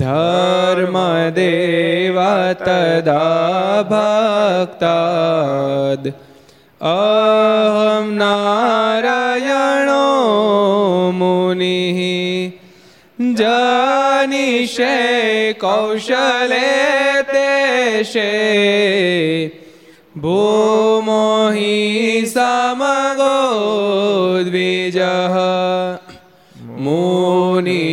धर्मदेव तदा भक्ताद् अहं नारायणो मुनिः जानिषे कौशले तेषे भूमो हि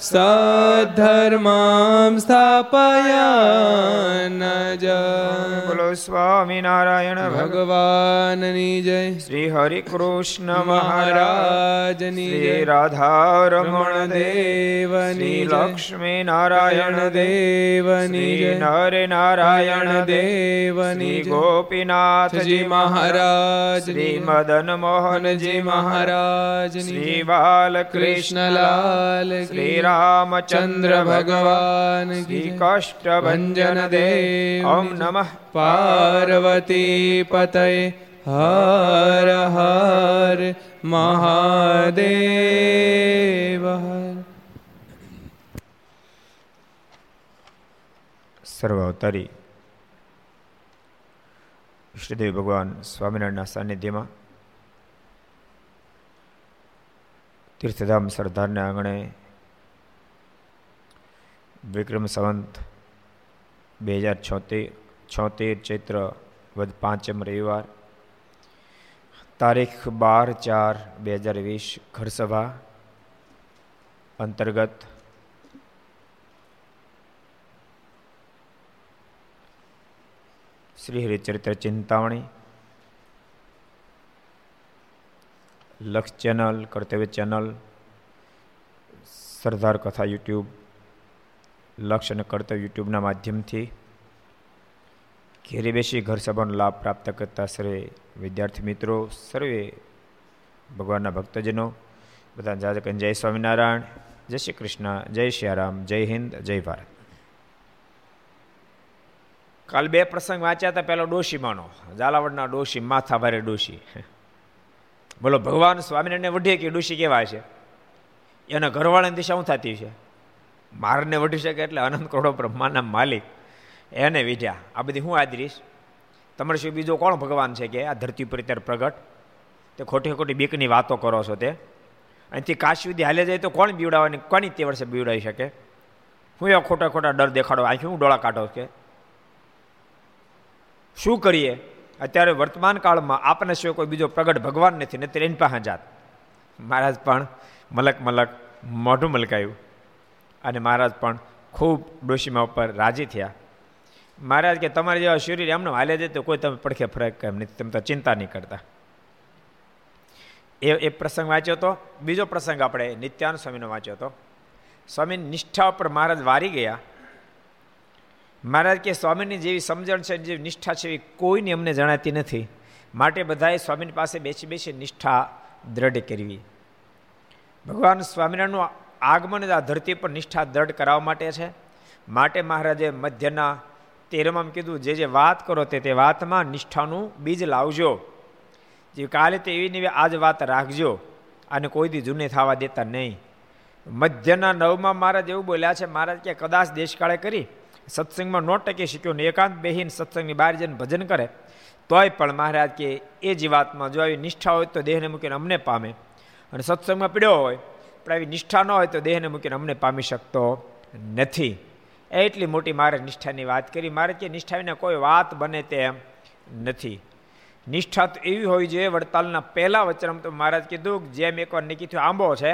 સધર્મામ સ્થાપયાન બોલો સ્વામિનારાયણ ભગવાનની જય શ્રી હરિ કૃષ્ણ મહારાજની જય રાધા રમણ દેવની લક્ષ્મી નારાયણ દેવની જય નરે નારાયણ દેવની ગોપીનાથજી મહારાજ શ્રી મદન મોહનજી મહારાજ શ્રી બાલકૃષ્ણલાલ શ્રી રામચંદ્ર ભગવાન શ્રી કાષ્ટભંજન દેવ ઓમ નમઃ પાર્વતી પતય હર હર મહાદેવ સર્વાવતારી ઈષ્ટદેવ ભગવાન સ્વામિનારાયણના સાનિધ્યમાં તીર્થધામ સરદારના આંગણે વિક્રમ સંવંત બે હજાર છોતેર છોતેર ચૈત્ર વધ પાંચમ રવિવાર તારીખ બાર ચાર બે હજાર વીસ ઘરસભા અંતર્ગત શ્રી હરિચરિત્ર ચિંતામણી લક્ષ ચેનલ કર્તવ્ય ચેનલ સરદાર કથા યુટ્યુબ લક્ષ અને કર્તવ્ય યુટ્યુબના માધ્યમથી ઘેરે બેસી ઘર સભાનો લાભ પ્રાપ્ત કરતા સર્વે વિદ્યાર્થી મિત્રો, સર્વે ભગવાનના ભક્તજનો, બધા જાજકન જય સ્વામિનારાયણ, જય શ્રી કૃષ્ણ, જય શ્રી જય હિન્દ, જય ભારત. કાલ બે પ્રસંગ વાંચ્યા હતા, પેલો ડોશીમાનો, ઝાલાવડના ડોશી માથા ભારે ડોશી. બોલો, ભગવાન સ્વામિનારાયણને વઢીએ કે ડોશી કેવા છે એના ઘરવાળાની દિશા શું થતી છે મારને વઢી શકે એટલે અનંત કરોડો બ્રહ્માના માલિક એને વિધ્યા. આ બધી હું આદરીશ તમારે શું બીજો કોણ ભગવાન છે કે આ ધરતી ઉપર અત્યારે પ્રગટ? તે ખોટી ખોટી બીકની વાતો કરો છો તે. અહીંથી કાશી સુધી હાલે જાય તો કોણ બીવડાવવાની કોની તે વર્ષે બીવડાવી શકે? હું એવા ખોટા ખોટા ડર દેખાડો આ શું ડોળા કાઢો કે? શું કરીએ? અત્યારે વર્તમાન કાળમાં આપને સિવાય કોઈ બીજો પ્રગટ ભગવાન નથી ને એની પાસે જાત. મહારાજ પણ મલક મલક મોઢું મલકાયું. અને મહારાજ પણ ખૂબ ડોશીમાં ઉપર રાજી થયા. મહારાજ કે, તમારા જેવા શરીર એમને હાલે જાય તો કોઈ તમે પડખે ફરક કેમ નથી, તમે તો ચિંતા નહીં કરતા. એ એ પ્રસંગ વાંચ્યો હતો બીજો પ્રસંગ આપણે નિત્યાનંદ સ્વામીનો વાંચ્યો હતો સ્વામી નિષ્ઠા ઉપર મહારાજ વારી ગયા. મહારાજ કે, સ્વામીની જેવી સમજણ છે જેવી નિષ્ઠા છે એવી કોઈને અમને જણાતી નથી. માટે બધાએ સ્વામીની પાસે બેસી બેસી નિષ્ઠા દ્રઢ કરવી. ભગવાન સ્વામિનારાયણનું આગમન આ ધરતી પર નિષ્ઠા દ્રઢ કરાવવા માટે છે. માટે મહારાજે મધ્યના તેરમાં કીધું, જે જે વાત કરો તે તે વાતમાં નિષ્ઠાનું બીજ લાવજો. જે કાલે તે એવી ને આજ વાત રાખજો અને કોઈથી જૂને થવા દેતા નહીં. મધ્યના નવમાં મહારાજ એવું બોલ્યા છે, મહારાજ કે કદાચ દેશકાળે કરી સત્સંગમાં નો ટકી શીખ્યો ને એકાંત બેહીને સત્સંગની બહાર જઈને ભજન કરે, તોય પણ મહારાજ કે એ જીવાતમાં જો આવી નિષ્ઠા હોય તો દેહને મૂકીને અમને પામે. અને સત્સંગમાં પીડ્યો હોય પણ આવી નિષ્ઠા ન હોય તો દેહને મૂકીને અમને પામી શકતો નથી. એટલી મોટી મારે નિષ્ઠાની વાત કરી. મારે કે નિષ્ઠા વિના કોઈ વાત બને તેમ નથી. નિષ્ઠા તો એવી હોવી જોઈએ વડતાલના પહેલા વચનમાં તો મહારાજ કીધું જેમ એકવાર નિકી થયો આંબો છે,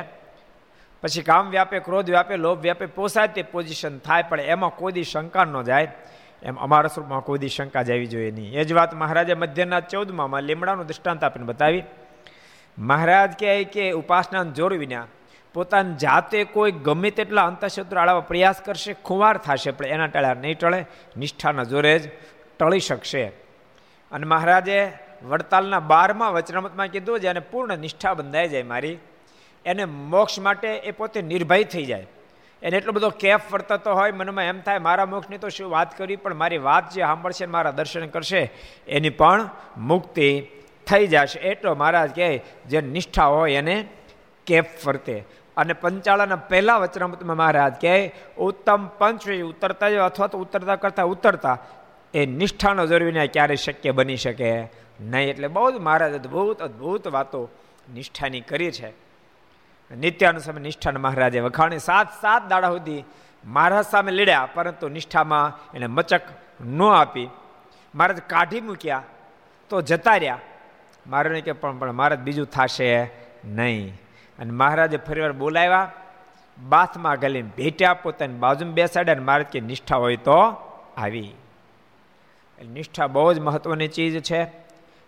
પછી કામ વ્યાપે, ક્રોધ વ્યાપે, લોભ વ્યાપે પોસાય તે પોઝિશન થાય, પણ એમાં કોઈ શંકા ન જાય. એમ અમારા સ્વરૂપમાં કોઈ શંકા જવી જોઈએ નહીં. એ જ વાત મહારાજે મધ્યના ચૌદમાં લીમડાનું દૃષ્ટાંત આપીને બતાવી. મહારાજ કહે કે ઉપાસના જોર વિના પોતાની જાતે કોઈ ગમે તેટલા અંતઃશત્રુ આળવા પ્રયાસ કરશે, ખુવાર થશે, પણ એના ટળ્યા નહીં ટળે, નિષ્ઠાના જોરે જ ટળી શકશે. અને મહારાજે વડતાલના બારમા વચનામતમાં કીધું જેને પૂર્ણ નિષ્ઠા બંધાઈ જાય મારી. એને મોક્ષ માટે એ પોતે નિર્ભય થઈ જાય. એને એટલો બધો કેફ વર્તતો હોય, મનમાં એમ થાય, મારા મોક્ષની તો શું વાત કરી, પણ મારી વાત જે સાંભળશે મારા દર્શન કરશે, એની પણ મુક્તિ થઈ જશે. એટલો મહારાજ કહે, જે નિષ્ઠા હોય એને કેફ વર્તે. અને પંચાળાના પહેલા વચનામૃતમાં મહારાજ કહે, ઉત્તમ પંચ ઉતરતા અથવા તો ઉતરતા કરતા ઉતરતા એ નિષ્ઠાનો જરૂરીને ક્યારેય શક્ય બની શકે? નહીં, એટલે બહુ જ મહારાજ અદ્ભુત અદ્ભુત વાતો નિષ્ઠાની કરી છે. નિત્યાનું સમય નિષ્ઠાને મહારાજે વખાણી, સાત સાત દાડા સુધી મહારાજ સામે લડ્યા, પરંતુ નિષ્ઠામાં એને મચક ન આપી. મહારાજ કાઢી મૂક્યા, તો જતા રહ્યા. મહારાજને કે પણ પણ મહારાજ બીજું થશે નહીં. અને મહારાજે ફરીવાર બોલાવ્યા, બાથમાં ગલીને ભેટ્યા પોતાની બાજુમાં બેસાડ્યા અને મહારાજ કે નિષ્ઠા હોય તો આવી. નિષ્ઠા બહુ જ મહત્વની ચીજ છે.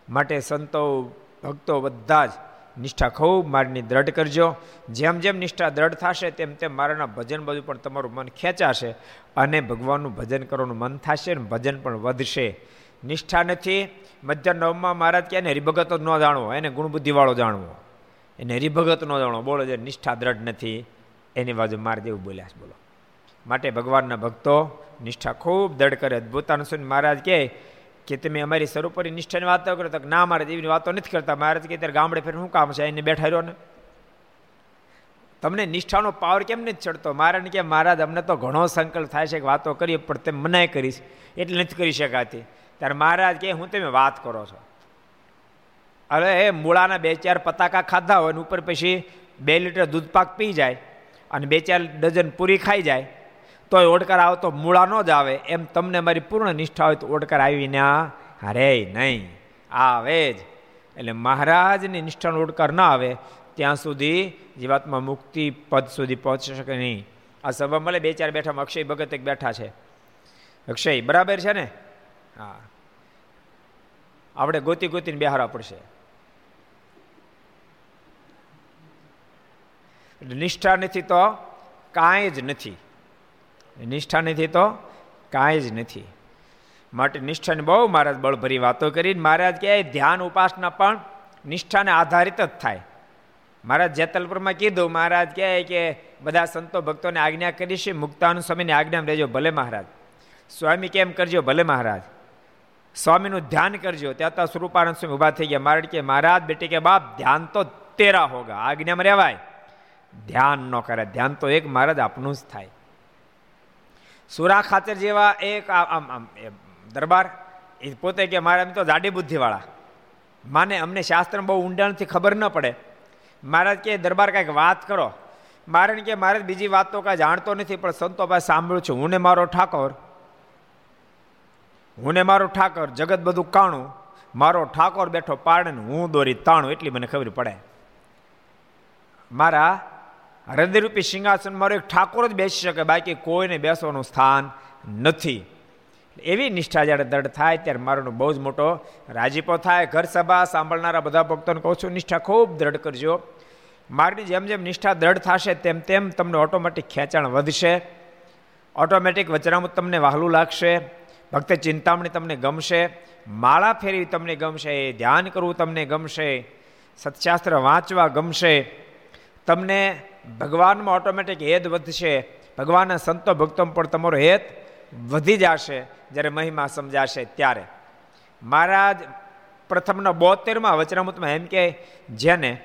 માટે સંતો, ભક્તો બધા જ નિષ્ઠા ખૂબ મારની દ્રઢ કરજો. જેમ જેમ નિષ્ઠા દ્રઢ થશે તેમ તેમ મારાના ભજન બધું પણ તમારું મન ખેંચાશે અને ભગવાનનું ભજન કરવાનું મન થશે અને ભજન પણ વધશે. નિષ્ઠા નથી. મધ્ય નવમાં મહારાજ કહે ને, હરિભગત ન જાણવો, એને ગુણબુદ્ધિવાળો જાણવો. એને હરિભગત નો જાણો, બોલો જે નિષ્ઠા દ્રઢ નથી. એની બાજુ માર દેવું બોલ્યા છે, બોલો. માટે ભગવાનના ભક્તો, નિષ્ઠા ખૂબ દ્રઢ કરે. અદભુતાનું સુન મહારાજ કહે કે તમે અમારી સર્વોપરી નિષ્ઠાની વાતો કરો, તો ના મારે એવી વાતો નથી કરતા. મહારાજ કે ત્યારે ગામડે ફેર શું કામ છે? એને બેઠા રહ્યો ને. તમને નિષ્ઠાનો પાવર કેમ નથી ચડતો? મારાને કે મહારાજ, અમને તો ઘણો સંકલ્પ થાય છે કે વાતો કરીએ, પણ તમે મનાય કરીશ. એટલે નથી કરી શકાતી. ત્યારે મહારાજ કે હું તમે વાત કરો છો. અરે, એ મૂળાના બે ચાર પતાકા ખાધા હોય ઉપર પછી બે લીટર દૂધ પાક પી જાય અને બે ચાર ડઝન પૂરી ખાઈ જાય, તોય ઓડકાર આવતો મૂળા ન જ આવે. એમ તમને મારી પૂર્ણ નિષ્ઠા હોય તો ઓડકાર આવીને અરે નહીં, આવે જ. એટલે મહારાજની નિષ્ઠાનો ઓડકાર ના આવે, ત્યાં સુધી જીવાત્મા મુક્તિ પદ સુધી પહોંચી શકે નહીં. આ સભા મળે, બે ચાર બેઠા અક્ષય ભગત એક બેઠા છે. અક્ષય, બરાબર છે ને? હા. આપણે ગોતી ગોતીને બેહારવા પડશે. નિષ્ઠા નથી તો કાંઈ જ નથી. નિષ્ઠા નથી તો કાંઈ જ નથી. માટે નિષ્ઠાની બહુ મહારાજ બળભરી વાતો કરીને મહારાજ કહે ધ્યાન ઉપાસના પણ નિષ્ઠાને આધારિત જ થાય. મહારાજ જેતલપુરમાં કીધું, મહારાજ કહે કે બધા સંતો ભક્તોને આજ્ઞા કરીશ મુક્તાનું સ્વામીને સ્વામીની આજ્ઞા રહેજો ભલે મહારાજ. સ્વામી કેમ કરજો? ભલે મહારાજ. સ્વામીનું ધ્યાન કરજો. ત્યાં તો સ્વરૂપાનંદ સ્વામી ઊભા થઈ ગયા. મહારાજ કે મહારાજ બેટી કે બાપ, ધ્યાન તો તેરા હોગા. આજ્ઞામાં રહેવાય. ધ્યાન ન કરે. ધ્યાન તો એક મહારાજ આપનું જ થાય. સુરા ખાતર જેવા એક આમ આમ દરબાર, એ પોતે કે મારે એમ તો જાડી બુદ્ધિવાળા. માને અમને શાસ્ત્ર બહુ ઊંડાણથી ખબર ન પડે. મહારાજ કે, દરબાર કાંઈક વાત કરો. મારે કે મારે બીજી વાત તો કાંઈ જાણતો નથી, પણ સંતો પાસે સાંભળ્યું છું. હું ને મારો ઠાકોર. હું ને મારો ઠાકોર, જગત બધું કાણું. મારો ઠાકોર બેઠો પાડે ને હું દોરી તાણું. એટલી મને ખબર પડે. મારા હૃદયરૂપી સિંહાસન મારો એક ઠાકોર જ બેસી શકે, બાકી કોઈને બેસવાનું સ્થાન નથી. એવી નિષ્ઠા જ્યારે દઢ થાય, ત્યારે મારો બહુ જ મોટો રાજીપો થાય. ઘર સભા સાંભળનારા બધા ભક્તોને કહું છું, નિષ્ઠા ખૂબ દ્રઢ કરજો. મારી જેમ જેમ નિષ્ઠા દ્રઢ થશે, તેમ તેમ તમને ઓટોમેટિક ખેંચાણ વધશે. ઓટોમેટિક વચરામું તમને વહાલું લાગશે. ભક્ત ચિંતામણી તમને ગમશે. માળા ફેરવી તમને ગમશે. ધ્યાન કરવું તમને ગમશે. સત્શાસ્ત્ર વાંચવા ગમશે. તમને ભગવાનમાં ઓટોમેટિક હેદ વધશે. ભગવાનના સંતો ભક્તોમાં પણ તમારો હેત વધી જશે, જ્યારે મહિમા સમજાશે ત્યારે. મહારાજ, પ્રથમના બોતેરમાં વચનામૃતમાં એમ કે જેને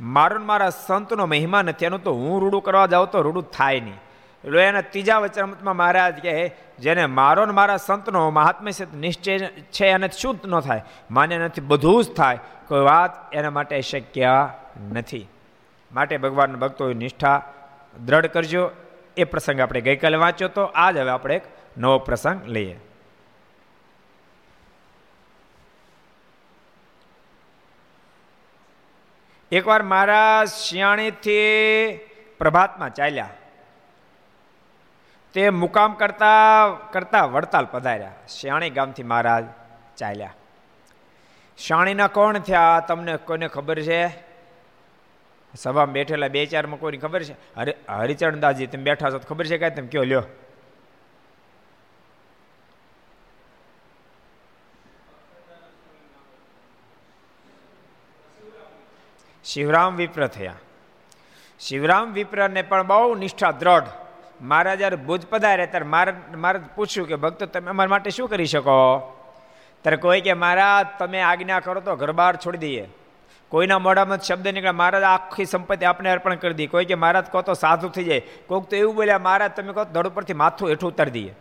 મારો મારા સંતનો મહિમા નથી, એનું તો હું રૂડું કરવા જાઉં તો રૂડું થાય નહીં. એટલે એના ત્રીજા વચનામૃતમાં મહારાજ કહે, જેને મારો ને મારા સંતનો મહાત્મ્ય નિશ્ચય છે, એને શું ન થાય? માન્ય નથી, બધું જ થાય. કોઈ વાત એના માટે શક્ય નથી. માટે ભગવાનના ભક્તો નિષ્ઠા દ્રઢ કરજો. એ પ્રસંગ આપણે ગઈકાલે વાંચ્યો તો આજ હવે આપણે એક નવો પ્રસંગ લઈએ. એકવાર મારા શિયાણીથી પ્રભાતમાં ચાલ્યા. તે મુકામ કરતા કરતા વડતાલ પધાર્યા. શિયાણી ગામથી મહારાજ ચાલ્યા. શાણીના કોણ થયા? તમને કોઈને ખબર છે? સભામાં બેઠેલા બે ચારમાં કોઈને ખબર છે? હરે, હરિચરણદાસજી, તમે બેઠા છો ખબર છે કાંઈ? તમે કયો, લ્યો. શિવરામ વિપ્ર થયા. શિવરામ વિપ્રને પણ બહુ નિષ્ઠા દ્રઢ. મારા જ્યારે ભૂજ પધારે ત્યારે મારે મારે પૂછ્યું કે, ભક્તો, તમે અમારા માટે શું કરી શકો? ત્યારે કોઈ કે મારા તમે આજ્ઞા કરો તો ઘર બહાર છોડી દઈએ. કોઈના મોઢામાં શબ્દ નીકળે, મહારાજ, આખી સંપત્તિ આપને અર્પણ કરી દઈએ. કોઈ કે, મહારાજ, કહો તો સાધુ થઈ જાય. કોઈક તો એવું બોલ્યા, મહારાજ, તમે કહો ધડ ઉપરથી માથું હેઠું ઉતારી દઈએ.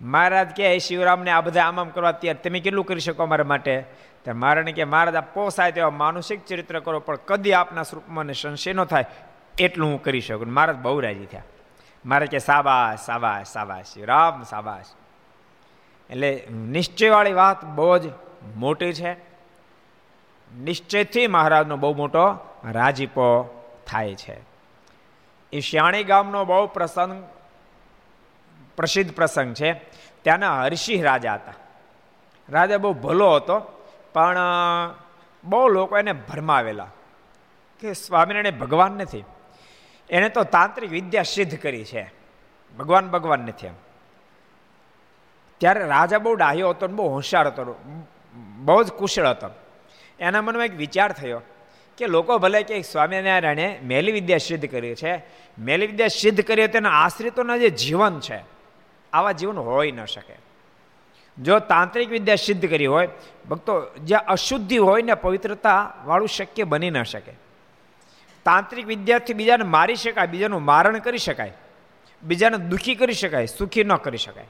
મહારાજ કહે શિવરામને, આ બધા આમ આમ કરવા ત્યારે તમે કેટલું કરી શકો અમારા માટે? ત્યારે મહારાજને કે મહારાજ આ પોસાય તેવા માનુષિક ચરિત્ર કરો, પણ કદી આપના સ્વરૂપમાં સંશય ન થાય એટલું હું કરી શકું. મહારાજ બહુ રાજી થયા. મારે કે સાબાશ સાબાશ સાબાશ રામ સાબાશ. એટલે નિશ્ચયવાળી વાત બહુ જ મોટી છે. નિશ્ચયથી મહારાજનો બહુ મોટો રાજીપો થાય છે. એ શિયાણી ગામનો બહુ પ્રસંગ, પ્રસિદ્ધ પ્રસંગ છે. ત્યાંના હરસિંહ રાજા હતા. રાજા બહુ ભલો હતો, પણ બહુ લોકો એને ભરમાવેલા કે સ્વામિનારાયણ ભગવાન નથી. એણે તો તાંત્રિક વિદ્યા સિદ્ધ કરી છે. ભગવાન ભગવાન નથી એમ. ત્યારે રાજા બહુ ડાહ્યો હતો બહુ હોશિયાર હતો, બહુ જ કુશળ હતો. એના મનમાં એક વિચાર થયો કે લોકો ભલે કે સ્વામિનારાયણે મેલી વિદ્યા સિદ્ધ કરી છે, મેલી વિદ્યા સિદ્ધ કરી તેના આશ્રિતોના જે જીવન છે, આવા જીવન હોઈ ન શકે. જો તાંત્રિક વિદ્યા સિદ્ધ કરી હોય, ભક્તો જે અશુદ્ધિ હોય ને પવિત્રતા વાળું શક્ય બની ન શકે. તાંત્રિક વિદ્યાથી બીજાને મારી શકાય, બીજાનું મારણ કરી શકાય, બીજાને દુઃખી કરી શકાય, સુખી ન કરી શકાય.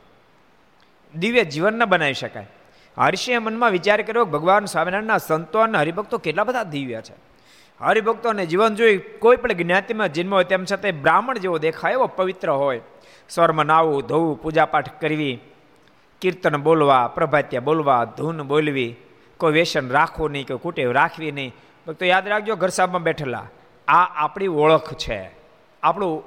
દિવ્ય જીવન ન બનાવી શકાય. હર્ષિએ મનમાં વિચાર કર્યો, ભગવાન સ્વામિનારાયણના સંતો અને હરિભક્તો કેટલા બધા દિવ્ય છે. હરિભક્તોને જીવન જોઈ કોઈ પણ જ્ઞાતિમાં જન્મ હોય તેમ છતાં બ્રાહ્મણ જેવો દેખાય એવો પવિત્ર હોય. સ્વરમાં નાવું, ધોવું, પૂજાપાઠ કરવી, કીર્તન બોલવા, પ્રભાત્યા બોલવા, ધૂન બોલવી, કોઈ વ્યસન રાખવું નહીં, કોઈ કુટેવ રાખવી નહીં. ભક્તો યાદ રાખજો ઘરસામાં બેઠેલા, આ આપણી ઓળખ છે. આપણું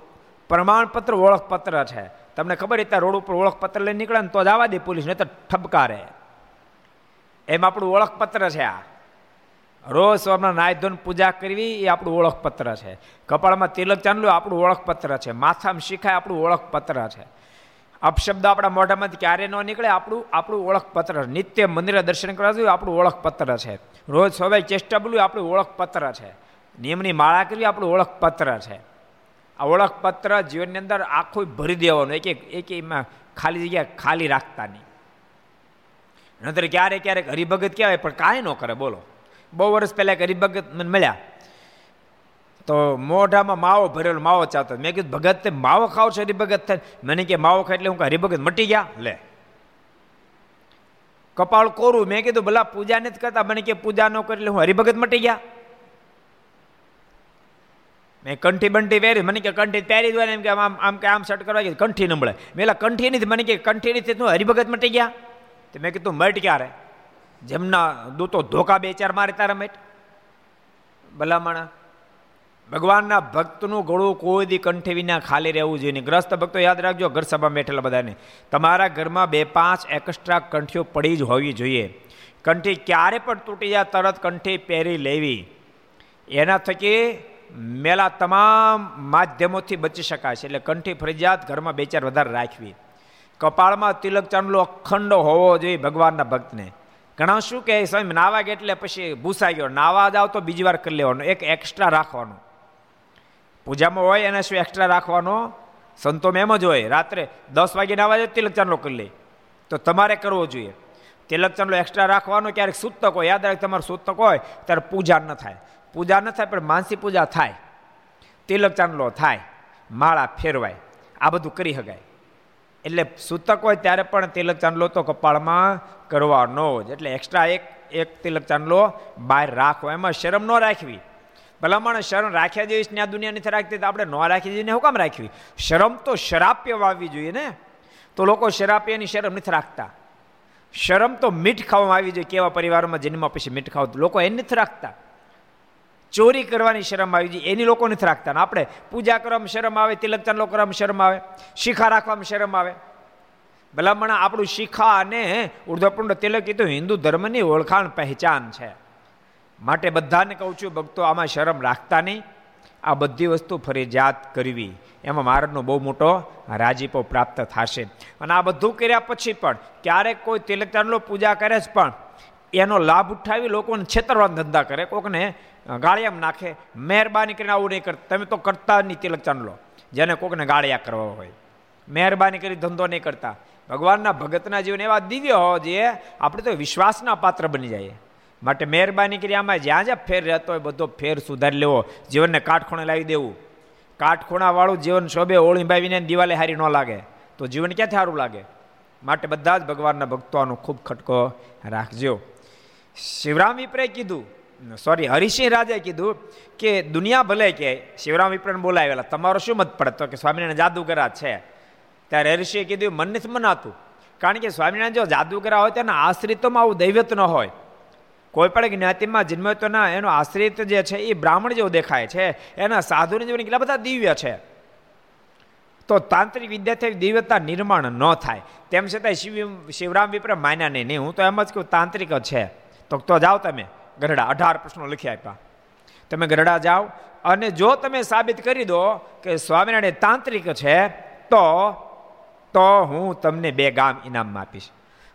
પ્રમાણપત્ર ઓળખપત્ર છે. તમને ખબર એ રોડ ઉપર ઓળખપત્ર લઈને નીકળે ને તો જ આવા દે પોલીસ નહીં તો ઠપકારે. એમ આપણું ઓળખપત્ર છે આ. રોજ સવારમાં નાય ધોન પૂજા કરવી એ આપણું ઓળખપત્ર છે. કપાળમાં તિલક ચાંદલું આપણું ઓળખપત્ર છે. માથામાં શીખાય આપણું ઓળખપત્ર છે. અપશબ્દ આપણા મોઢામાંથી ક્યારે ન નીકળે, આપણું આપણું ઓળખપત્ર નિત્ય મંદિરે દર્શન કરવા જોઈએ આપણું ઓળખપત્ર છે. રોજ સવાય ચેષ્ટા બોલવું આપણું ઓળખપત્ર છે. નિયમની માળા કરવી આપણું ઓળખપત્ર છે. આ ઓળખપત્ર જીવનની અંદર આખું ભરી દેવાનું. એક એક એક એમાં ખાલી જગ્યા ખાલી રાખતા નહીં. નતર ક્યારેક ક્યારેક હરિભગત કહેવાય, પણ કાંઈ ન કરે, બોલો. બહુ વર્ષ પહેલાં એક હરિભગત મને મળ્યા. તો મોઢામાં માવો ભરેલો, માવો ચાતો મેં કીધું, ભગત, તે માવો ખાવ છો હરિભગત થાય. મને કે, માવો ખાય એટલે હું હરિભગત મટી ગયા? લે. કપાળ કોરું. મેં કીધું, ભલા પૂજા નથી કરતા. મને કે, પૂજા ન કરી એટલે હું હરિભગત મટી ગયા. મેં કંઠી બંઠી પહેરી. મને કે, કંઠી પહેરી દો એમ કે, આમ આમ કે, આમ શર્ટ કરવા કંઠી નંબળે મેં કંઠી નથી. મને કે, કંઠી નથી, તું હરિભગત મટી ગયા. તો મેં કીધું, મટ ક્યારે? જેમના દૂતો ધોકા બે ચાર મારે તારા મેટ. ભલામણા, ભગવાનના ભક્તનું ગળું કોઈ દી કંઠે વિના ખાલી રહેવું જોઈએ ગ્રસ્ત ભક્તો યાદ રાખજો, ઘર સભા બેઠેલા બધાને. તમારા ઘરમાં બે પાંચ એક્સ્ટ્રા કંઠીઓ પડી જ હોવી જોઈએ. કંઠી ક્યારે પણ તૂટી જાય, તરત કંઠી પહેરી લેવી. એના થકી મેલા તમામ માધ્યમોથી બચી શકાય છે એટલે કંઠી ફરજિયાત ઘરમાં બે ચાર વધારે રાખવી. કપાળમાં તિલક ચાંદલો અખંડ હોવો જોઈએ ભગવાનના ભક્તને. ઘણા શું કહે, સ્વામી, નાવા ગયા એટલે પછી ભૂસાઈ ગયો. નાવા જાવ તો બીજી વાર કરી લેવાનું, એક એક્સ્ટ્રા રાખવાનું. પૂજામાં હોય એને શું એક્સ્ટ્રા રાખવાનો? સંતોમાં એમ જ હોય, રાત્રે દસ વાગે નાવા જાય, તિલક ચાંદલો કરી લે. તો તમારે કરવો જોઈએ. તિલક ચાંદલો એક્સ્ટ્રા રાખવાનો, ક્યારેક સૂતક હોય. યાદ રાખ તમારું સૂતક હોય, ત્યારે પૂજા ન થાય. પૂજા ન થાય, પણ માનસી પૂજા થાય. તિલક ચાંદલો થાય. માળા ફેરવાય. આ બધું કરી શકાય એટલે સૂતક હોય ત્યારે પણ તિલક ચાંદલો તો કપાળમાં કરવાનો જ. એટલે એક્સ્ટ્રા એક એક તિલક ચાંદલો બહાર રાખવો એમાં શરમ ન રાખવી. ભલામણ શરમ રાખ્યા જેવી ને આ દુનિયા નથી રાખતી તો આપણે ન રાખી જઈને હું કામ રાખવી? શરમ તો શરાપ્ય વાવવી જોઈએ ને? તો લોકો શરાપ્યની શરમ નથી રાખતા. શરમ તો મીઠ ખાવામાં આવી જોઈએ. કેવા પરિવારમાં જન્મ પછી મીઠ ખાવ લોકો એ નથી રાખતા. ચોરી કરવાની શરમ આવી જાય એની લોકો નથી રાખતા. આપણે પૂજા કરવામાં શરમ આવે તિલક ચાંદલો કરવામાં શરમ આવે, શિખા રાખવામાં શરમ આવે. ભલામણ આપણું શિખા અને ઉર્ધ્વપુંડ તિલક એ તો હિન્દુ ધર્મની ઓળખાણ પહેચાન છે. માટે બધાને કહું છું, ભક્તો, આમાં શરમ રાખતા નહીં. આ બધી વસ્તુ ફરજિયાત કરવી. એમાં મહારાજનો બહુ મોટો રાજીપો પ્રાપ્ત થશે. અને આ બધું કર્યા પછી પણ ક્યારેક કોઈ તિલક ચાંદલો પૂજા કરે જ પણ એનો લાભ ઉઠાવી લોકોને છેતરવા ધંધા કરે. કોકને ગાળિયામ નાખે. મહેરબાની કરીને આવું નહીં કરતા તમે તો કરતા નહીં તિલક ચાંદલો. જેને કોકને ગાળિયા કરવા હોય. મહેરબાની કરી ધંધો નહીં કરતા. ભગવાનના ભગતના જીવન એવા દિવ્ય હોવા જોઈએ. આપણે તો વિશ્વાસના પાત્ર બની જાય માટે મહેરબાની કરી આમાં જ્યાં જ્યાં ફેર રહેતો હોય બધો ફેર સુધારી લેવો. જીવનને કાટખૂણે લાવી દેવું. કાટખૂણાવાળું જીવન શોભે ઓળી બાવીને દિવાલે હારી ન લાગે. તો જીવન ક્યાંથી સારું લાગે? માટે બધા જ ભગવાનના ભક્તોનો ખૂબ ખટકો રાખજો. શિવરામ વિપ્રે કીધું સોરી હરિસિંહ રાજે કીધું કે દુનિયા ભલે કે શિવરામ વિપ્રણ બોલાવેલા, તમારો શું મત પડતો કે સ્વામિનારાયણ જાદુગરા છે. ત્યારે હરિસિંહે કીધું, મન નથી મનાતું. કારણ કે સ્વામિનારાયણ જો જાદુગરા હોય તેના આશ્રિતોમાં આવું દૈવત ન હોય. કોઈ પણ જ્ઞાતિમાં જન્મ્યો તો ના, એનો આશ્રિત જે છે એ બ્રાહ્મણ જેવો દેખાય છે. એના સાધુની જીવન કેટલા બધા દિવ્ય છે. તો તાંત્રિક વિદ્યાર્થી દિવ્યતા નિર્માણ ન થાય. તેમ છતાં શિવ, શિવરામ વિપ્ર માન્યા નહીં. નહીં હું તો એમ જ કહું, તાંત્રિક છે. તો તો જાઓ તમે. ગરડા અઢાર પ્રશ્નો લખી આપ્યા. તમે ગરડા જાઓ અને જો તમે સાબિત કરી દો કે સ્વામિનારાયણ તાંત્રિક છે, તો તો હું તમને બે ગામ ઇનામમાં આપીશ.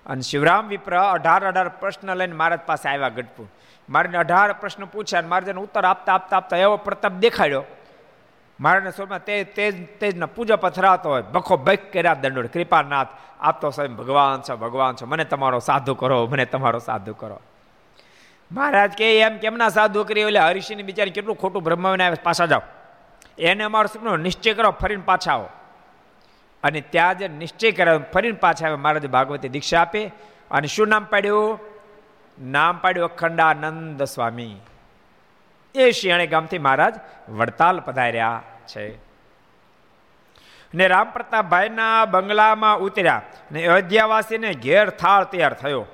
અને શિવરામ વિપ્ર અઢાર અઢાર પ્રશ્ન લઈને મહારાજ પાસે આવ્યા ગઢપુર. મારે અઢાર પ્રશ્ન પૂછ્યા અને મારે ઉત્તર આપતા આપતા આપતા એવો પ્રતાપ દેખાડ્યો. મારાને સ્વરમાં તેજ તેજ તેજના પૂજા પથરાતો હોય. બખો બખ કર્યા દંડોડ કૃપાનાથ આપતો સ્વયં ભગવાન છો ભગવાન છો. મને તમારો સાધુ કરો, મને તમારો સાધુ કરો. મહારાજ કે એમ કેમના સાધુ કરી એટલે હરિષિની બિચારી કેટલું ખોટું બ્રહ્માવીને આવે, પાછા જાઓ. એને અમારો સપનો નિશ્ચય કરો, ફરીને પાછા આવો. અને ત્યાં જે નિશ્ચય કર્યો ફરીને પાછા આવે. મહારાજ ભાગવતી દીક્ષા આપે અને શું નામ પાડ્યું? નામ પાડ્યું અખંડાનંદ સ્વામી. એ શિયાણી ગામથી મહારાજ વડતાલ પધાર્યા છે. ને રામ પ્રતાપભાઈના બંગલામાં ઉતર્યા. ને અયોધ્યાવાસીને ઘેર થાળ તૈયાર થયો.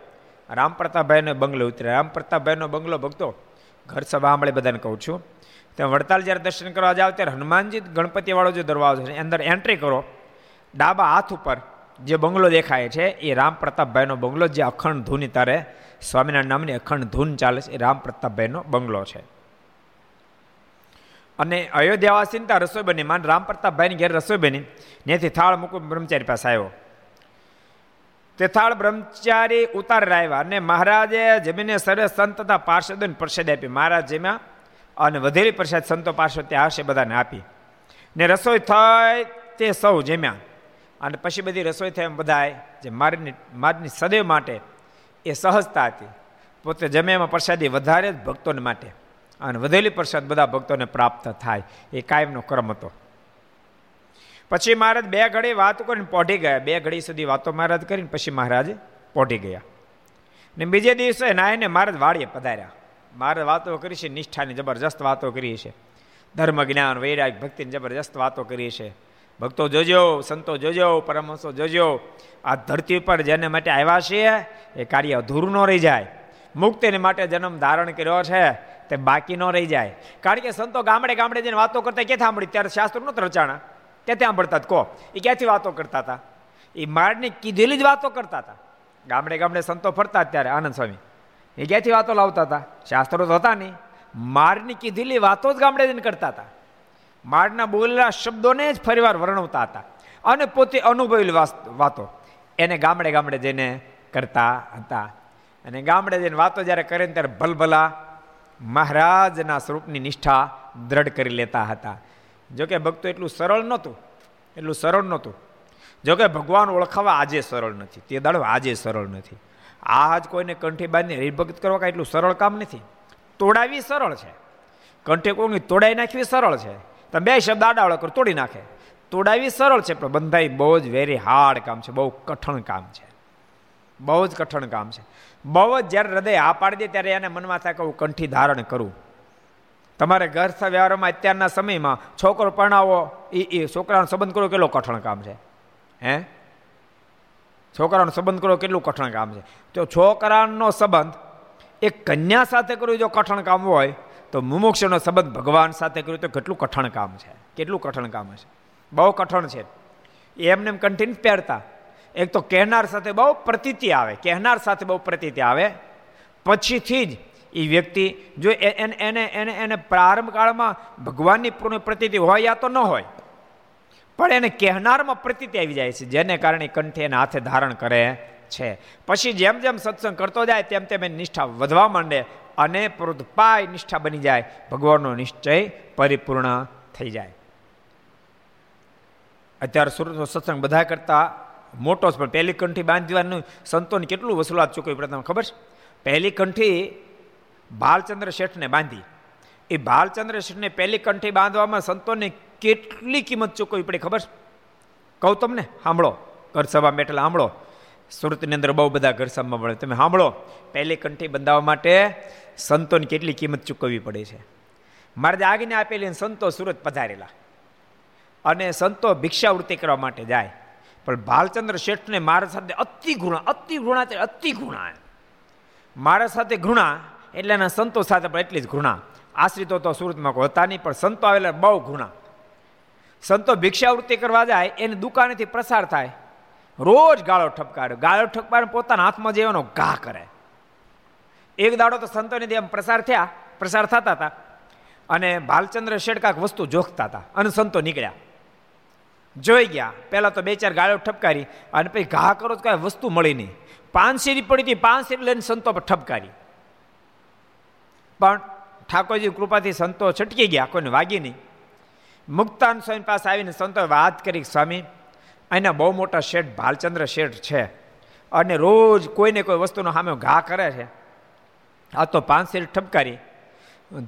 રામ પ્રતાપભાઈનો બંગલો ઉતર્યા. રામ પ્રતાપભાઈનો બંગલો ભક્તો, ઘર સભા સાંભળે બધાને કહું છું. ત્યાં વડતાલ જ્યારે દર્શન કરવા જાવ ત્યારે હનુમાનજી ગણપતિવાળો જે દરવાજો છે અંદર એન્ટ્રી કરો. ડાબા હાથ ઉપર જે બંગલો દેખાય છે, એ રામ પ્રતાપભાઈનો બંગલો, જે અખંડ ધૂન તારે સ્વામિનારાયણ નામની અખંડ ધૂન ચાલે છે, એ રામ પ્રતાપભાઈનો બંગલો છે. અને અયોધ્યાવાસીને ત્યાં રસોઈ બની. માન રામ પ્રતાપભાઈની ઘેર રસોઈ બની. ત્યાંથી થાળ મૂકું બ્રહ્મચારી પાસે આવ્યો. તે થાળ બ્રહ્મચારી ઉતાર આવ્યા અને મહારાજે જમીને સર્વે સંત તથા પાર્ષદોને પ્રસાદ આપી મહારાજ જેમાં અને વધેલી પ્રસાદ સંતો પાર્ષદ ત્યાં હશે બધાને આપી. ને રસોઈ થઈ તે સૌ જમ્યા. અને પછી બધી રસોઈ થઈ એમ બધાએ જે મારની મારની સદૈવ માટે એ સહજતા હતી. પોતે જમે એમાં પ્રસાદી વધારે જ ભક્તોને માટે. અને વધેલી પ્રસાદ બધા ભક્તોને પ્રાપ્ત થાય. એ કાયમનો ક્રમ હતો. પછી મહારાજ બે ઘડી વાતો કરીને પોઢી ગયા. બે ઘડી સુધી વાતો મહારાજ કરીને પછી મહારાજ પોઢી ગયા. ને બીજે દિવસે નાયને મહારાજ વાળીએ પધાર્યા. મહારાજ વાતો કરી છે, નિષ્ઠાની જબરજસ્ત વાતો કરી છે. ધર્મ, જ્ઞાન, વૈરાગ, ભક્તિની જબરજસ્ત વાતો કરી છે. ભક્તો જોજો, સંતો જોજો, પરમહંસો જોજો. આ ધરતી ઉપર જેને માટે આવ્યા છીએ, એ કાર્ય અધૂરું ન રહી જાય. મુક્તિને માટે જન્મ ધારણ કર્યો છે, તે બાકી ન રહી જાય. કારણ કે સંતો ગામડે ગામડે જઈને વાતો કરતા ક્યાં સાંભળી ત્યારે શાસ્ત્રો નહોતું રચાણા. ક્યાંથી ભણતા કહો એ ક્યાંથી વાતો કરતા હતા? એ માળની કીધેલી જ વાતો કરતા હતા. ગામડે ગામડે સંતો ફરતા ત્યારે આનંદ સ્વામી. એ ક્યાંથી વાતો લાવતા હતા? શાસ્ત્રો તો હતા નહીં. મારની કીધેલી વાતો જ ગામડે જઈને કરતા હતા. માળના બોલેલા શબ્દોને જ ફરીવાર વર્ણવતા હતા. અને પોતે અનુભવેલી વાતો એને ગામડે ગામડે જઈને કરતા હતા. અને ગામડે જઈને વાતો જ્યારે કરે ત્યારે ભલભલા મહારાજના સ્વરૂપની નિષ્ઠા દ્રઢ કરી લેતા હતા. જોકે ભક્તો એટલું સરળ નહોતું, એટલું સરળ નહોતું. જોકે ભગવાન ઓળખાવા આજે સરળ નથી, તે દાડો આજે સરળ નથી. આજ કોઈને કંઠી બાંધીને હરિભક્ત કરવા કાંઈ એટલું સરળ કામ નથી. તોડાવી સરળ છે. કંઠે કોઈની તોડાઈ નાખવી સરળ છે. તમે બે શબ્દ આડાવડો કરો, તોડી નાખે. તોડાવી સરળ છે, પણ બંધાઈ બહુ જ વેરી હાર્ડ કામ છે, બહુ કઠણ કામ છે. બહુ જ કઠણ કામ છે. બહુ જ જ્યારે હૃદય આ પાડી દે ત્યારે એને મનમાં થાય કે હું કંઠી ધારણ કરું. તમારે ઘર વ્યવહારમાં અત્યારના સમયમાં છોકરો પરણાવો એ એ છોકરાનો સંબંધ કરવો કેટલો કઠણ કામ છે? હે? છોકરાનો સંબંધ કરવો કેટલું કઠણ કામ છે? તો છોકરાનો સંબંધ એ કન્યા સાથે કર્યું જો કઠણ કામ હોય, તો મુમોક્ષનો સંબંધ ભગવાન સાથે કર્યું તો કેટલું કઠણ કામ છે? કેટલું કઠણ કામ છે બહુ કઠણ છે. એમને એમ કન્ટિન્યુ પહેરતા. એક તો કહેનાર સાથે બહુ પ્રતીતિ આવે, કહેનાર સાથે બહુ પ્રતીતિ આવે. પછીથી જ એ વ્યક્તિ જો એને એને એને પ્રારંભ કાળમાં ભગવાનની પૂર્ણ પ્રતીતિ હોય યા તો ન હોય. પણ એને કહેનારમાં પ્રતીતિ આવી જાય છે, જેને કારણે કંઠે એના હાથે ધારણ કરે છે. પછી જેમ જેમ સત્સંગ કરતો જાય, તેમ તેમ એની નિષ્ઠા વધવા માંડે અને પાય નિષ્ઠા બની જાય, ભગવાનનો નિશ્ચય પરિપૂર્ણ થઈ જાય. અત્યારે સુરતનો સત્સંગ બધા કરતા મોટો છે, પણ પહેલી કંઠી બાંધવાનું સંતોને કેટલું વસૂલાત ચૂકવી પ્રથમ ખબર છે? પહેલી કંઠી ભાલચંદ્ર શેઠને બાંધી. એ ભાલચંદ્ર શેઠને પહેલી કંઠી બાંધવામાં સંતોને કેટલી કિંમત ચૂકવવી પડી ખબર? કહું તમને, સાંભળો, ઘરસભા બેઠેલા સાંભળો. સુરતની અંદર બહુ બધા ઘરસભામાં સભા મળે. તમે સાંભળો, પહેલી કંઠી બંધાવવા માટે સંતોને કેટલી કિંમત ચૂકવવી પડે છે. મારે આગને આપેલી સંતો સુરત પધારેલા. અને સંતો ભિક્ષાવૃત્તિ કરવા માટે જાય. પણ ભાલચંદ્ર શેઠને મારા સાથે અતિ ઘૃણા અતિ ઘૃણા અતિ ઘૃણા મારા સાથે ઘૃણા એટલે એના સંતો સાથે પણ એટલી જ ઘૃણા. આશ્રિતો તો સુરતમાં કોઈ હતા નહીં, પણ સંતો આવેલા બહુ ઘૃણા. સંતો ભિક્ષાવૃત્તિ કરવા જાય, એની દુકાનેથી પ્રસાર થાય. રોજ ગાળો ઠપકારે. ગાળો ઠપકારે પોતાના હાથમાં જેવાનો ઘા કરે. એક દાડો તો સંતોની એમ પ્રસાર થયા, પ્રસાર થતા હતા. અને ભાલચંદ્ર શેડકાક વસ્તુ જોખતા હતા અને સંતો નીકળ્યા. જોઈ ગયા. પહેલાં તો બે ચાર ગાળો ઠપકારી અને પછી ઘા કરો તો કાંઈ વસ્તુ મળી નહીં. પાંચસેરી પડી હતી પાંચસેરી લઈને સંતો પર ઠપકારી. પણ ઠાકોરજી કૃપાથી સંતો છટકી ગયા, કોઈને વાગી નહીં. મુક્તાન સ્વામી પાસે આવીને સંતોએ વાત કરી, સ્વામી, અહીંના બહુ મોટા શેઠ ભાલચંદ્ર શેઠ છે અને રોજ કોઈને કોઈ વસ્તુનો સામે ઘા કરે છે. આ તો પાંચ શેઠ ઠપકારી.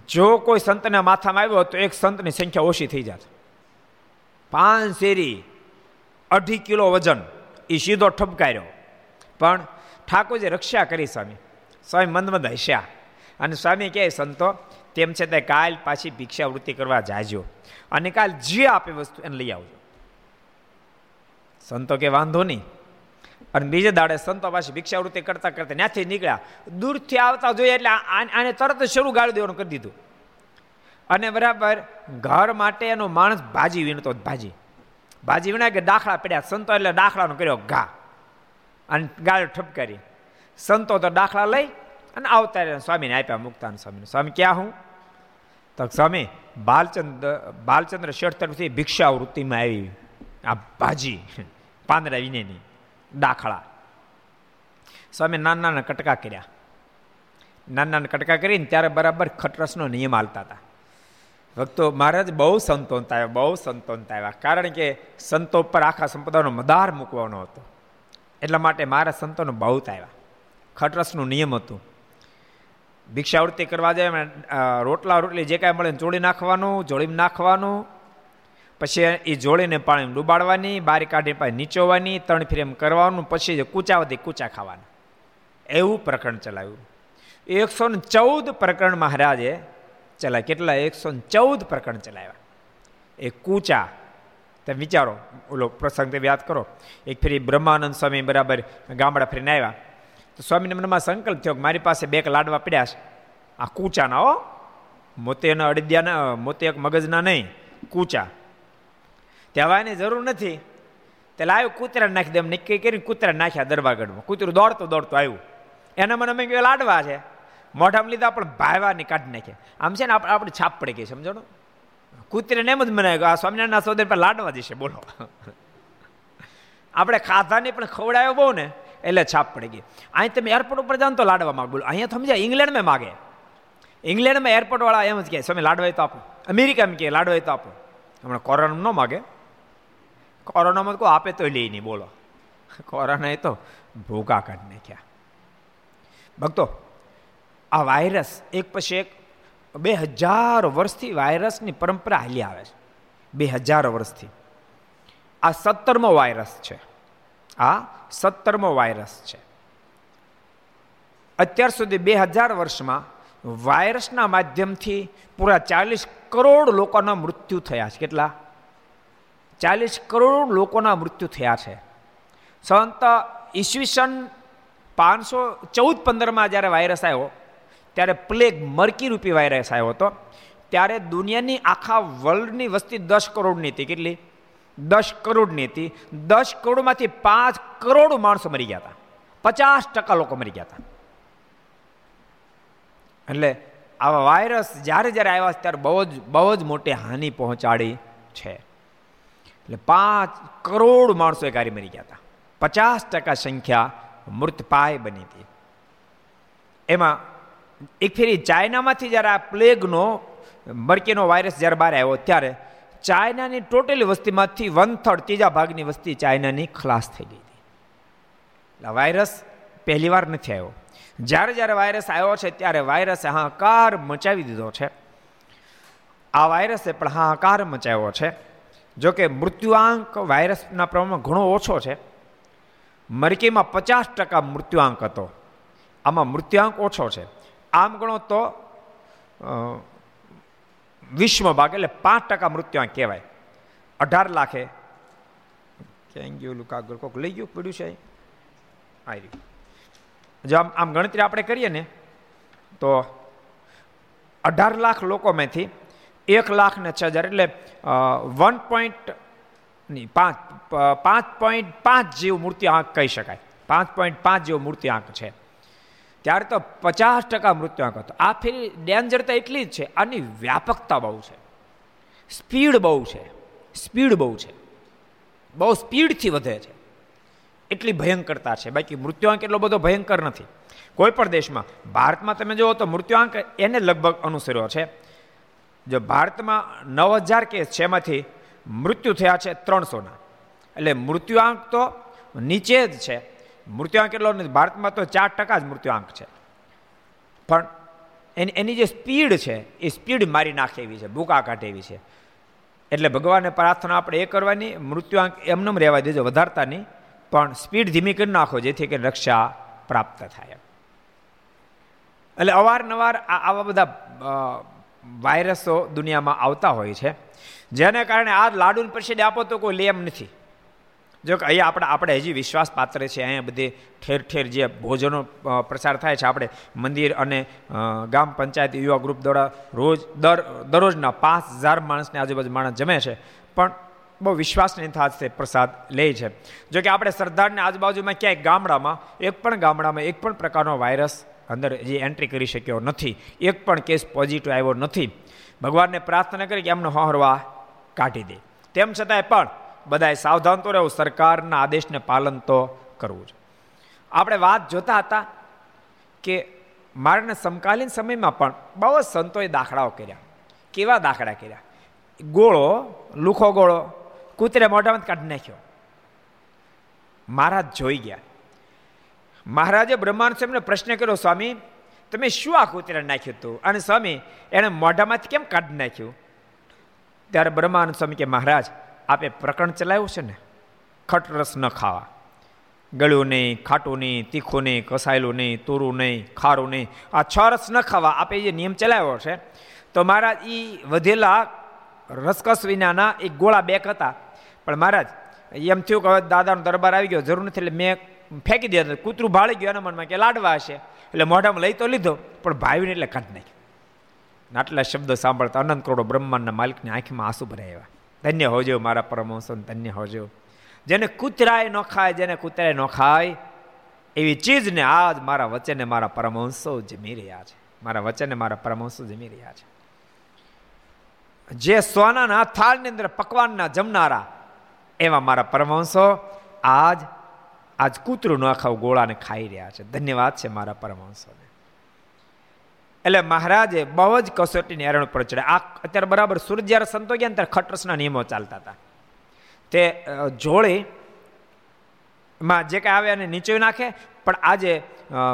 જો કોઈ સંતના માથામાં આવ્યો તો એક સંતની સંખ્યા ઓછી થઈ જાત. પાંચ શેરી અઢી કિલો વજન એ સીધો ઠપકાર્યો. પણ ઠાકોરજી રક્ષા કરી, સ્વામી સ્વામી મંદ હસ્યા. અને સ્વામી કહે, સંતો, તેમ છતાં કાલ પાછી ભિક્ષાવૃત્તિ કરવા જાજો અને કાલ જે આપે વસ્તુ એને લઈ આવજો. સંતો કે, વાંધો નહીં. અને બીજે દાડે સંતો પાછી ભિક્ષાવૃત્તિ કરતા કરતા ત્યાંથી નીકળ્યા. દૂરથી આવતા જોઈએ એટલે આને તરત શરૂ ગાળી દેવાનું કરી દીધું. અને બરાબર ઘર માટે એનો માણસ ભાજી વીણતો ભાજી. ભાજી વીણા કે દાખલા પડ્યા. સંતો એટલે દાખલાનો કર્યો ઘા. અને ગાળ ઠપકારી. સંતો તો દાખલા લઈ અને આવતા રહ્યા સ્વામીને આપ્યા મુક્તાન સ્વામીને. સ્વામી ક્યાં હું? તો સ્વામી, બાલચંદ્ર બાલચંદ્ર શેઠ તરફથી ભિક્ષાવૃત્તિમાં આવી. આ ભાજી, પાંદડા વિનેની, દાખલા. સ્વામી નાના નાના કટકા કર્યા. નાના નાના કટકા કરીને ત્યારે બરાબર ખટરસનો નિયમ હાલતા હતા. ભક્તો, મહારાજ બહુ સંતોનતા આવ્યા, બહુ સંતોનતા આવ્યા. કારણ કે સંતો પર આખા સંપદાનો મદાર મૂકવાનો હતો. એટલા માટે મારા સંતોનો બહુ આવ્યા. ખટરસનું નિયમ હતું. ભિક્ષાવૃત્તિ કરવા જાય રોટલા રોટલી જે કાંઈ મળે જોડી નાખવાનું જોડી નાખવાનું. પછી એ જોડીને પાણી ડૂબાડવાની, બારી કાઢી પાછી નીચોવાની ત્રણ ફેર એમ કરવાનું, પછી જે કૂચાવતી કૂચા ખાવાના. એવું પ્રકરણ ચલાવ્યું. એકસો ને ચૌદ પ્રકરણ મહારાજે ચલાવ્યા. કેટલા? એકસો ને ચૌદ પ્રકરણ ચલાવ્યા. એ કૂચા, તમે વિચારો, ઓલો પ્રસંગ તમે યાદ કરો. એક ફેરી બ્રહ્માનંદ સ્વામી બરાબર ગામડા ફરીને આવ્યા. તો સ્વામીને મનમાં સંકલ્પ થયો કે મારી પાસે બે લાડવા પડ્યા છે. આ કૂચાના હો. મોતેના અડદિયાના મોતે એક મગજના નહીં, કૂચા. કહેવાની જરૂર નથી. તે લાવ્યું કૂતરા નાખી દે નક્કી કરીને કૂતરા નાખ્યા દરવાગઢમાં. કૂતરું દોડતું દોડતું આવ્યું. એના મને અમે લાડવા છે. મોઢામાં લીધા પણ ભાઈવાની કાઢી નાખ્યા આમ છે ને આપણે આપણે છાપ પડી ગઈ સમજણો? કૂતરીને એમ જ મને આ સ્વામિનારાયણના સોદર પર લાડવા જશે બોલો. આપણે ખાધાની પણ ખવડાયો બહુ ને. એટલે છાપ પડી ગઈ. અહીં તમે એરપોર્ટ ઉપર જાઓ તો લાડવા માગ. બોલો અહીંયા સમજાય ઇંગ્લેન્ડમાં માગે. ઇંગ્લેન્ડમાં એરપોર્ટવાળા એમ જ કહે તમે લાડવા તો આપો. અમેરિકામાં કહે, લાડવા તો આપો. હમણાં કોરોના ન માગે. કોરોનામાં કોઈ આપે તો લે નહીં, બોલો. કોરોના એ તો ભોગા કાઢ નાખ્યા. ભક્તો, આ વાયરસ એક પછી એક બે હજાર વર્ષથી વાયરસની પરંપરા હાલી આવે છે. બે હજાર વર્ષથી. આ સત્તરમો વાયરસ છે. આ સત્તરમો વાયરસ છે. અત્યાર સુધી બે હજાર વર્ષમાં વાયરસના માધ્યમથી પૂરા ચાલીસ કરોડ લોકોના મૃત્યુ થયા છે. કેટલા? ચાલીસ કરોડ લોકોના મૃત્યુ થયા છે. સંત ઈસવીસન પાંચસો ચૌદ પંદરમાં જ્યારે વાયરસ આવ્યો, ત્યારે પ્લેગ મરકી રૂપી વાયરસ આવ્યો હતો. ત્યારે દુનિયાની આખા વર્લ્ડની વસ્તી દસ કરોડની હતી. કેટલી? દસ કરોડની હતી. દસ કરોડમાંથી પાંચ કરોડ માણસો મરી ગયા હતા. પચાસ ટકા લોકો મરી ગયા હતા. એટલે આવા વાયરસ જ્યારે જ્યારે આવ્યા ત્યારે બહુ જ બહુ જ મોટી હાનિ પહોંચાડી છે. એટલે પાંચ કરોડ માણસો એ ગાડી મરી ગયા હતા. પચાસ ટકા સંખ્યા મૃતપાય બની હતી. એમાં એક ફેરી ચાઇનામાંથી જ્યારે આ પ્લેગનો, મરકીનો વાયરસ જ્યારે બહાર આવ્યો ત્યારે ચાઇનાની ટોટલી વસ્તીમાંથી વન થર્ડ ત્રીજા ભાગની વસ્તી ચાઇનાની ખલાસ થઈ ગઈ હતી. એટલે વાયરસ પહેલી વાર નથી આવ્યો. જ્યારે જ્યારે વાયરસ આવ્યો છે ત્યારે વાયરસે હાહાકાર મચાવી દીધો છે. આ વાયરસે પણ હાહાકાર મચાવ્યો છે. જોકે મૃત્યુઆંક વાયરસના પ્રમાણમાં ઘણો ઓછો છે. મરકીમાં પચાસ ટકા મૃત્યુઆંક હતો. આમાં મૃત્યુઆંક ઓછો છે. આમ ગણો તો વિશ્વ ભાગ એટલે પાંચ ટકા મૃત્યુઆંક કહેવાય. અઢાર લાખે. ક્યાં ગયું કાગળ કોક લઈ ગયું પડ્યું છે આવી જો આમ આમ ગણતરી આપણે કરીએ ને, તો અઢાર લાખ લોકોમાંથી એક લાખ ને છ હજાર એટલે વન પોઈન્ટ નહીં પાંચ પાંચ પોઈન્ટ પાંચ જેવું મૂર્તિ આંક કહી શકાય. પાંચ પોઈન્ટ પાંચ જેવો આંક છે. ત્યારે તો પચાસ ટકા મૃત્યુઆંક હતો. આ ફેરી ડેન્જરતા એટલી જ છે, આની વ્યાપકતા બહુ છે. સ્પીડ બહુ છે, સ્પીડ બહુ છે. બહુ સ્પીડથી વધે છે. એટલી ભયંકરતા છે. બાકી મૃત્યુઆંક એટલો બધો ભયંકર નથી. કોઈ પણ દેશમાં, ભારતમાં તમે જુઓ તો મૃત્યુઆંક એને લગભગ અનુસર્યો છે. જો ભારતમાં નવ હજાર કેસ છે, એમાંથી મૃત્યુ થયા છે ત્રણસોના. એટલે મૃત્યુઆંક તો નીચે જ છે. મૃત્યુઆંક એટલો નથી. ભારતમાં તો ચાર ટકા જ મૃત્યુઆંક છે. પણ એની એની જે સ્પીડ છે, એ સ્પીડ મારી નાખે એવી છે, ભૂકા કાઢે એવી છે. એટલે ભગવાનને પ્રાર્થના આપણે એ કરવાની, મૃત્યુઆંક એમને રહેવા દેજો, વધારતા નહીં, પણ સ્પીડ ધીમી કરી નાખો, જેથી કે રક્ષા પ્રાપ્ત થાય. એટલે અવારનવાર આવા બધા વાયરસો દુનિયામાં આવતા હોય છે. જેને કારણે આ લાડુની પરિષદ આપો તો કોઈ લેમ નથી. જો કે અહીંયા આપણે આપણે હજી વિશ્વાસપાત્ર છે અહીંયા બધી ઠેર ઠેર જે ભોજનો પ્રસાર થાય છે, આપણે મંદિર અને ગામ પંચાયત યુવા ગ્રુપ દ્વારા રોજ દર દરરોજના પાંચ હજાર માણસને આજુબાજુ માણસ જમે છે. પણ બહુ વિશ્વાસની સાથે પ્રસાદ લે છે. જો કે આપણે સરદારને આજુબાજુમાં ક્યાંય ગામડામાં, એક પણ ગામડામાં, એક પણ પ્રકારનો વાયરસ અંદર જે એન્ટ્રી કરી શક્યો નથી. એક પણ કેસ પોઝિટિવ આવ્યો નથી. ભગવાનને પ્રાર્થના કરી કે એમને હોહરવા કાઢી દે. તેમ છતાંય પણ બધાએ સાવધાન તો રહેવું, સરકારના આદેશને પાલન તો કરવું છે આપણે વાત જોતા હતા કે મારાના સમકાલીન સમયમાં પણ બહુ જ સંતોએ દાખલાઓ કર્યા. કેવા દાખલા કર્યા? ગોળો, લુખો ગોળો, કૂતરે મોઢામાં કાઢી નાખ્યો. મહારાજ જોઈ ગયા. મહારાજે બ્રહ્માંડ સ્વામીને પ્રશ્ન કર્યો, સ્વામી, તમે શું આ કૂતરે નાખ્યું હતું? અને સ્વામી, એણે મોઢામાંથી કેમ કાઢી નાખ્યું? ત્યારે બ્રહ્માનંદ સ્વામી કે, મહારાજ આપે પ્રકરણ ચલાવ્યું છે ને? ખટરસ ન ખાવા. ગળ્યું નહીં, ખાટું નહીં, તીખું નહીં, કસાયેલું નહીં, તોરું નહીં, ખારું નહીં. આ છ રસ ન ખાવા, આપે જે નિયમ ચલાવ્યો છે, તો મહારાજ એ વધેલા રસકસ વિનાના એક ગોળા બેક હતા. પણ મહારાજ, એમ થયું કે હવે દાદાનો દરબાર આવી ગયો, જરૂર નથી, એટલે મેં ફેંકી દીધા કૂતરું ભાળી ગયું એના મનમાં કે લાડવા હશે. એટલે મોઢામાં લઈ તો લીધો, પણ ભાવીને એટલે કાઢ નાખ્યું. આટલા શબ્દો સાંભળતા અનંત કરોડો બ્રહ્માંડના માલિકની આંખમાં આંસુ ભરાયા ધન્ય હોજો મારા પરમહંસો ધન્ય હોજો. જેને કૂતરાય ન ખાય, જેને કૂતરાય ન ખાય, એવી ચીજને આજ મારા વચને મારા પરમહંસો જમી રહ્યા છે. મારા વચને મારા પરમહંસો જમી રહ્યા છે. જે સોનાના થાળની અંદર પકવાનના જમનારા એવા મારા પરમહંસો આજ આજ કૂતરું ન ખાવ, ગોળાને ખાઈ રહ્યા છે. ધન્યવાદ છે મારા પરમહંસોને. એટલે મહારાજે બહુ જ કસોટીની એરણ પર ચડે આ અત્યારે બરાબર સૂર્ય જ્યારે સંતો ગયા ત્યારે ખટરસના નિયમો ચાલતા હતા. તે જોડે માં જે કાંઈ આવે એને નીચે નાખે, પણ આજે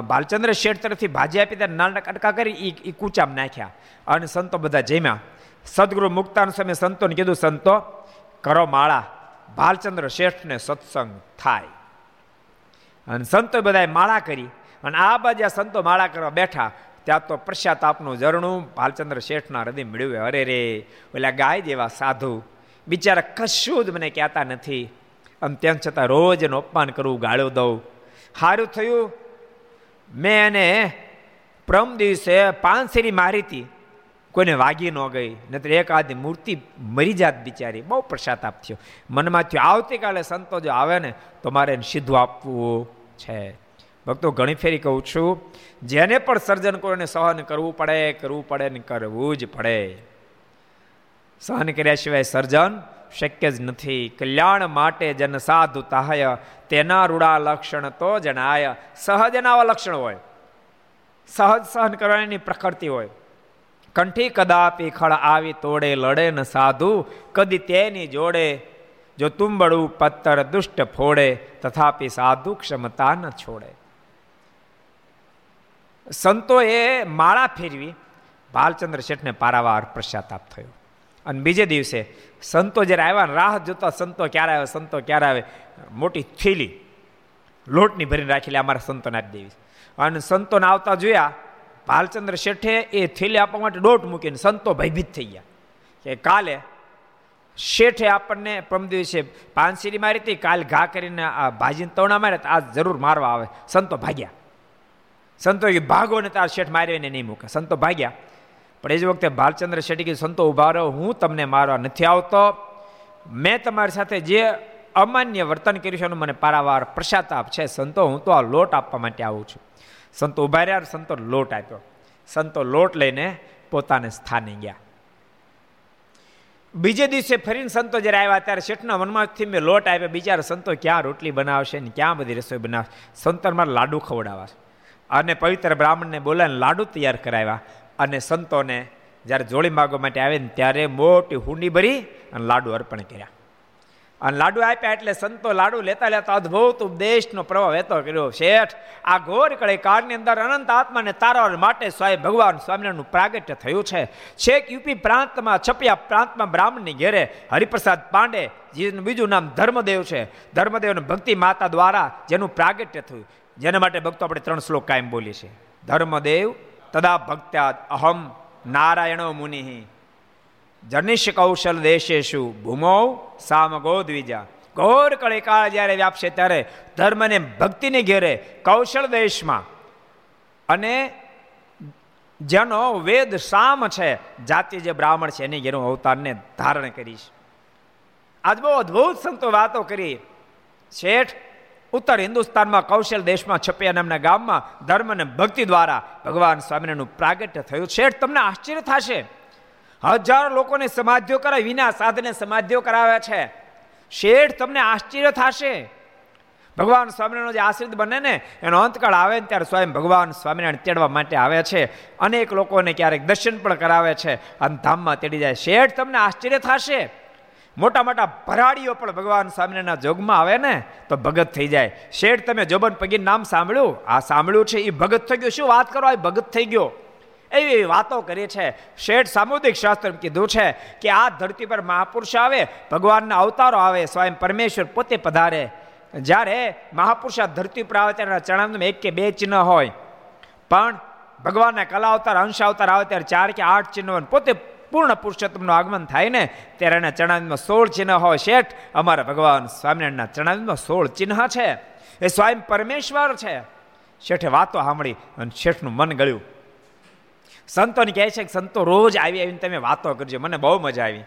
ભાલચંદ્ર શેઠ તરફથી ભાજી આપી ત્યારે નાના કટકા કરી એ કૂચામ નાખ્યા. અને સંતો બધા જમ્યા. સદગુરુ મુક્તાન સમય સંતોને કીધું, સંતો, કરો માળા. ભાલચંદ્ર શેઠને સત્સંગ થાય. અને સંતો બધાએ માળા કરી. અને આ બાજુ સંતો માળા કરવા બેઠા. ત્યાં તો પ્રશ્ચાતાપનું ઝરણું, ભાલચંદ્ર શેઠના હૃદય મેળવ્યું. અરે રે, ઓલા ગાય જેવા સાધુ. બિચારા કશું જ મને કહેતા નથી. આમ તેમ છતાં રોજ એનું અપમાન કરવું ગાળો દઉં. સારું થયું. મેં એને પ્રમ દિવસે પાંચસેરી મારી હતી કોઈને વાગી ન ગઈ. નહીતર એક આદિ મૂર્તિ મરી જાત બિચારી. બહુ પ્રસાતાપ થયો મનમાં થયો, આવતીકાલે સંતો જો આવે ને, તો મારે એને સીધું આપવું છે. ભક્તો, ઘણી ફેરી કહું છું, જેને પણ સર્જન કોઈને સહન કરવું પડે કરવું પડે ને કરવું જ પડે. સહન કર્યા સિવાય સર્જન શક્ય જ નથી. કલ્યાણ માટે જન સાધુ તાહય, તેના રૂડા લક્ષણ તો જણાય. સહજ આવા લક્ષણ હોય. સહજ સહન કરવાની પ્રકૃતિ હોય. કંઠી કદાપી ખળ આવી તોડે, લડે ન સાધુ, કદી તેની જોડે. જો તુંબડું પત્તર દુષ્ટ ફોડે, તથાપી સાધુ ક્ષમતા ન છોડે. સંતોએ માળા ફેરવી ભાલચંદ્ર શેઠને પારાવાર પશ્ચાતાપ થયો. અને બીજે દિવસે સંતો જ્યારે આવ્યા રાહ જોતા સંતો ક્યારે આવે, સંતો ક્યારે આવે, મોટી થેલી લોટની ભરીને રાખેલી અમારા સંતોને આપી દેવી. અને સંતોને આવતા જોયા ભાલચંદ્ર શેઠે એ થેલી આપવા માટે દોટ મૂકીને સંતો ભયભીત થઈ ગયા. કે કાલે શેઠે આપણને પ્રમ દિવસે પાનસીરી મારી હતી, કાલ ઘા કરીને આ ભાજીને તવણા મારે આ જરૂર મારવા આવે. સંતો ભાગ્યા. સંતો કે ભાગો ને તાર શેઠ માર્યો એને નહીં મૂકે. સંતો ભાગ્યા. પણ એ જ વખતે ભાલચંદ્ર શેઠી કે સંતો ઊભા રહો, હું તમને મારવા નથી આવતો. મેં તમારી સાથે જે અમાન્ય વર્તન કર્યું છે એનું મને પારાવાર પ્રસાતાપ છે. સંતો, હું તો આ લોટ આપવા માટે આવું છું. સંતો ઊભા રહ્યા સંતો લોટ આપ્યો. સંતો લોટ લઈને પોતાને સ્થાને ગયા. બીજે દિવસે ફરીને સંતો જ્યારે આવ્યા, ત્યારે શેઠના મનમાંથી મેં લોટ આપ્યા. બિચારા સંતો, ક્યાં રોટલી બનાવશે ને ક્યાં બધી રસોઈ બનાવશે? સંતરમાં લાડુ ખવડાવવા અને પવિત્ર બ્રાહ્મણને બોલાવીને લાડુ તૈયાર કરાવ્યા અને સંતોને જ્યારે જોડી માગવા માટે આવે ને ત્યારે મોટી હુંડી ભરી અને લાડુ અર્પણ કર્યા. અને લાડુ આપ્યા એટલે સંતો લાડુ લેતા લેતા અદભુત ઉપદેશનો પ્રભાવ વહેતો કર્યો. શેઠ, આ ઘોર કળે કાળની અંદર અનંત આત્માને તારવા માટે સ્વાય ભગવાન સ્વામિનારાયણનું પ્રાગટ્ય થયું છે. છેક યુપી પ્રાંતમાં, છપિયા પ્રાંતમાં બ્રાહ્મણની ઘેરે હરિપ્રસાદ પાંડે, જેનું બીજું નામ ધર્મદેવ છે. ધર્મદેવને ભક્તિ માતા દ્વારા જેનું પ્રાગટ્ય થયું. જેના માટે ભક્તો આપણે ત્રણ શ્લોક કાયમ બોલીએ છીએ. ધર્મદેવ તદા ભક્ત્યા અહમ નારાયણો મુનિ. જનિષ કૌશલ દેશેશુ ભૂમો સામગો દ્વિજા. ઘોર કળે કાળ જ્યારે વ્યાપશે ત્યારે ધર્મને ભક્તિને ઘેરે કૌશલ દેશમાં. અને જેનો વેદ સામ છે, જાતિ જે બ્રાહ્મણ છે, એની ઘેર અવતારને ધારણ કરીશ. આજ બહુ અદભુત સંતો વાતો કરી. શેઠ ઉત્તર હિન્દુસ્તાનમાં કૌશલ દેશમાં છપિયા નામના ગામમાં ધર્મ અને ભક્તિ દ્વારા ભગવાન સ્વામિનારાયણનું પ્રાગટ્ય થયું. શેઠ, તમને આશ્ચર્ય થશે. હજારો લોકોને સમાધિઓ કરાવી વિના સાધને સમાધિઓ કરાવે છે. શેઠ, તમને આશ્ચર્ય થશે. ભગવાન સ્વામિનારાયણ જે આશ્રિત બને ને, એનો અંતકાળ આવે ને ત્યારે સ્વયં ભગવાન સ્વામિનારાયણ તેડવા માટે આવે છે. અનેક લોકોને ક્યારેક દર્શન પણ કરાવે છે. અને ધામમાં તેડી જાય. શેઠ, તમને આશ્ચર્ય થશે. મોટા મોટા ભરાડીઓ પણ ભગવાન સ્વામિનારાયણના જોગમાં આવે ને, તો ભગત થઈ જાય. શેઠ, તમે જોબન પગી નામ સાંભળ્યું? આ સાંભળ્યું છે એ ભગત થઈ ગયો. શું વાત કરો? આ ભગત થઈ ગયો. એવી એવી વાતો કરી છે. શેઠ સામુદિક શાસ્ત્ર કીધું છે કે આ ધરતી પર મહાપુરુષ આવે, ભગવાનના અવતારો આવે, સ્વયં પરમેશ્વર પોતે પધારે. જ્યારે મહાપુરુષ આ ધરતી પર આવે ત્યારે ચણામાં એક કે બે ચિહ્ન હોય. પણ ભગવાનના કલા અવતાર, અંશ અવતાર આવે ત્યારે ચાર કે આઠ ચિહ્નો પોતે પૂર્ણ પુરુષોત્તમનું આગમન થાય ને ત્યારે એના ચણામાં સોળ ચિહ્ન હોય શેઠ, અમારા ભગવાન સ્વામિનારાયણના ચણામાં સોળ ચિહ્ન છે. એ સ્વયં પરમેશ્વર છે. શેઠે વાતો સાંભળી અને શેઠનું મન ગળ્યું. સંતોને કહે છે કે સંતો રોજ આવી આવીને તમે વાતો કરજો, મને બહુ મજા આવી.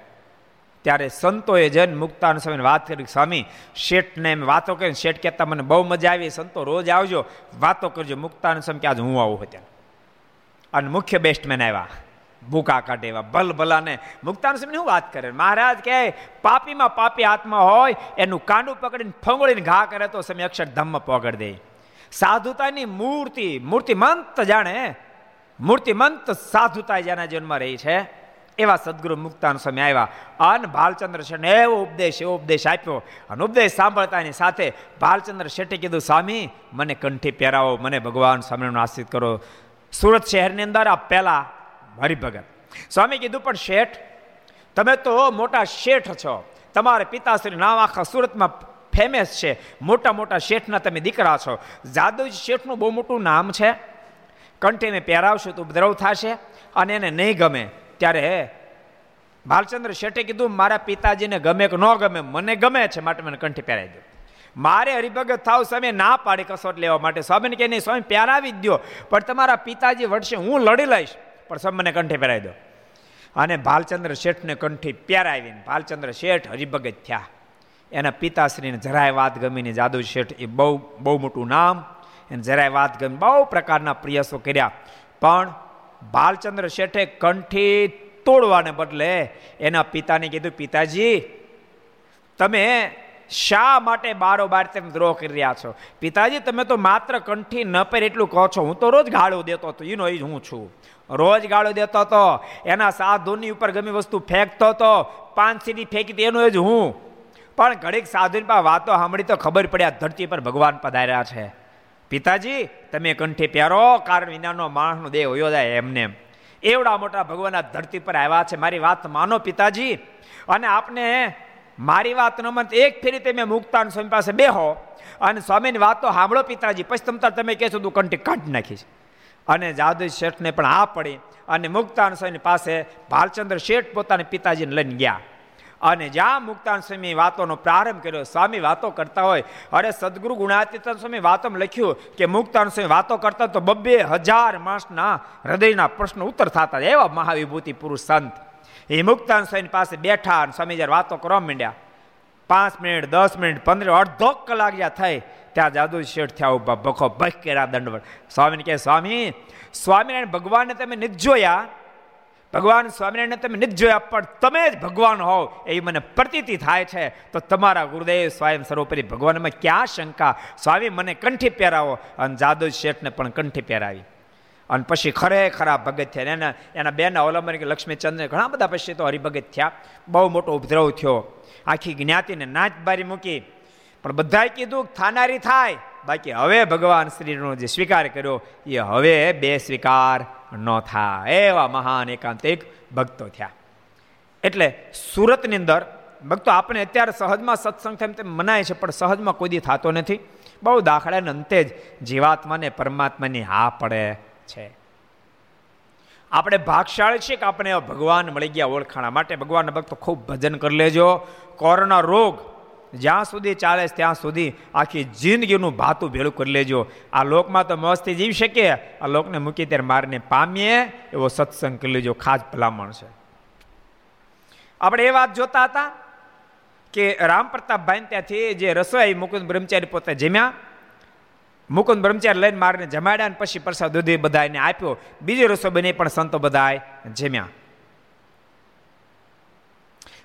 ત્યારે સંતોએ જન મુક્તાન સ્વામીને વાત કરી, સ્વામી, શેઠને એમ વાતો કરીને શેઠ કહેતા મને બહુ મજા આવી, સંતો રોજ આવજો, વાતો કરજો. મુક્તાન સ્વામી કે આજે હું આવું ત્યાં. અને મુખ્ય બેસ્ટમેન આવ્યા. ભૂકા કાઢે એવા ભલ ભલાને મુક્તાન સ્વામી શું વાત કરે? મહારાજ કહે, પાપીમાં પાપી આત્મા હોય, એનું કાંડું પકડીને ફંગોળીને ઘા કરે તો સમય અક્ષરધામ પગડ દે. સાધુતાની મૂર્તિ, મૂર્તિમંત જાણે, મૂર્તિમંત સાધુતા જેના જીવનમાં રહી છે, એવા સદગુરુ મુક્તાન સ્વામી આવ્યા. અન ભાલચંદ્ર શેઠને એવો ઉપદેશ એવો ઉપદેશ આપ્યો. અને ઉપદેશ સાંભળતાની સાથે ભાલચંદ્ર શેઠે કીધું, સ્વામી, મને કંઠી પહેરાવો, મને ભગવાન સ્વામીનો આશ્રિત કરો. સુરત શહેરની અંદર આ પહેલા હરિભગત સ્વામી કીધું, પણ શેઠ, તમે તો મોટા શેઠ છો. તમારે પિતાશ્રી નામ આખા સુરતમાં ફેમસ છે. મોટા મોટા શેઠના તમે દીકરા છો. જાદવજી શેઠનું બહુ મોટું નામ છે. કંઠીને પહેરાવશું તો ઉપદ્રવ થશે અને એને નહીં ગમે. ત્યારે ભાલચંદ્ર શેઠે કીધું, મારા પિતાજીને ગમે કે ન ગમે, મને ગમે છે. માટે મને કંઠી પહેરાવી દો. મારે હરિભગત થાવ સ્વામી ના પાડી કસોટ લેવા માટે. સ્વામીને કે નહીં, સ્વામી, પહેરાવી જ દો પણ તમારા પિતાજી વડશે હું લડી લઈશ. પણ સમ મને કંઠે પહેરાવી દો. અને ભાલચંદ્ર શેઠને કંઠી પહેરાવીને ભાલચંદ્ર શેઠ હરિભગત થયા. એના પિતાશ્રીને જરાય વાત ગમીને જાદુ શેઠ એ બહુ બહુ મોટું નામ. એને જરાય વાત ગમી બહુ પ્રકારના પ્રયાસો કર્યા. પણ ભાલચંદ્ર શેઠે કંઠી તોડવાને બદલે એના પિતાને કીધું, પિતાજી, તમે શા માટે બારોબાર તેમ દ્રોહ કરી રહ્યા છો? પિતાજી, તમે તો માત્ર કંઠી ન પહેર એટલું કહો છો. હું તો રોજ ગાળો દેતો હતો. એનો હું છું. રોજ ગાળો દેતો હતો એના સાધુની ઉપર ગમી વસ્તુ ફેંકતો હતો પાંચ સીડી ફેંકી એનો જ હું. પણ ઘડીક સાધુની પાસે વાતો સાંભળી તો ખબર પડ્યા ધરતી પર ભગવાન પધાર્યા છે. પિતાજી, તમે કંઠી પહેરો, કારણ વિનાનો માણસનો દેહ હોયો જાય એમને એવડા મોટા ભગવાન આ ધરતી પર આવ્યા છે. મારી વાત માનો પિતાજી. અને આપને મારી વાત ન મત એક ફેરી તમે મુક્તા સ્વામી પાસે બેહો. અને સ્વામીની વાતો સાંભળો પિતાજી. પછી તમતા તમે કહેશો તું કંઠી કાઢી નાખીશ. અને જાદુ શેઠને પણ આ પડી અને મુક્તાન સ્વામી પાસે ભાલચંદ્ર શેઠ પોતાના પિતાજીને લઈને ગયા. અને જ્યાં મુક્તાન સ્વામી વાતોનો પ્રારંભ કર્યો, સ્વામી, વાતો કરતા હોય. અરે સદગુરુ ગુણાતીતન સ્વામી વાતોમાં લખ્યું કે મુક્તાન સ્વામી વાતો કરતા તો બબ્બે હજાર માસના હૃદયના પ્રશ્નો ઉત્તર થતા એવા મહાવિભૂતિ પુરુષ સંત. એ મુક્તાન સ્વામી પાસે બેઠા અને સ્વામી જ્યારે વાતો કરવા માંડ્યા, પાંચ મિનિટ, દસ મિનિટ, પંદર, અડધો કલાક જ્યાં થઈ ત્યાં જાદુ શેઠ થયા ઊભા. ભખો ભખ કર્યા દંડવટ સ્વામીને કહે, સ્વામી, સ્વામિનારાયણ ભગવાનને તમે નથી જોયા? ભગવાન સ્વામિનારાયણને તમે નથી જોયા, પણ તમે જ ભગવાન હોવ. એવી મને પ્રતીતિ થાય છે. તો તમારા ગુરુદેવ સ્વયં સર્વોપરી ભગવાનમાં ક્યાં શંકા? સ્વામી, મને કંઠી પહેરાવો. અને જાદુ શેઠને પણ કંઠી પહેરાવી. અને પછી ખરેખરા ભગત થયા. એના એના બેના અવલંબન કે લક્ષ્મીચંદ્ર ઘણા બધા પછી તો હરિભગત થયા. બહુ મોટો ઉપદ્રવ થયો. આખી જ્ઞાતિને નાચ બારી મૂકી. પણ બધાએ કીધું થાનારી થાય. બાકી હવે ભગવાન શ્રીનો જે સ્વીકાર કર્યો, એ હવે બે સ્વીકાર ન થાય. એવા મહાન એકાંતિક ભક્તો થયા. એટલે સુરતની અંદર, ભક્તો આપણે અત્યારે સહજમાં સત્સંગ થાય તેમ મનાય છે, પણ સહજમાં કોઈ થતો નથી. બહુ દાખલાને અંતે જ જીવાત્માને પરમાત્માની હા પડે છે. આપણે ભાગશાળી છીએ કે આપણે ભગવાન મળી ગયા ઓળખાણા માટે. ભગવાનના ભક્તો ખૂબ ભજન કરી લેજો. કોરોના રોગ જ્યાં સુધી ચાલે ત્યાં સુધી આખી જિંદગીનું ભાતું ભેળું કરી લેજો. આ લોકમાં તો મસ્તી જીવી શકીએ. આ લોકને મૂકી ત્યારે મારને પામીએ, એવો સત્સંગ કરી લેજો. ખાસ ભલામણ છે. આપણે એ વાત જોતા હતા કે રામ પ્રતાપભાઈ ત્યાંથી જે રસોઈ મુકુંદ બ્રહ્મચારી પોતે જમ્યા. મુકુંદ બ્રહ્મચારી લઈને મારને જમાડ્યા અને પછી પ્રસાદ દૂધી બધાને આપ્યો. બીજી રસોઈ બની પણ સંતો બધાએ જમ્યા.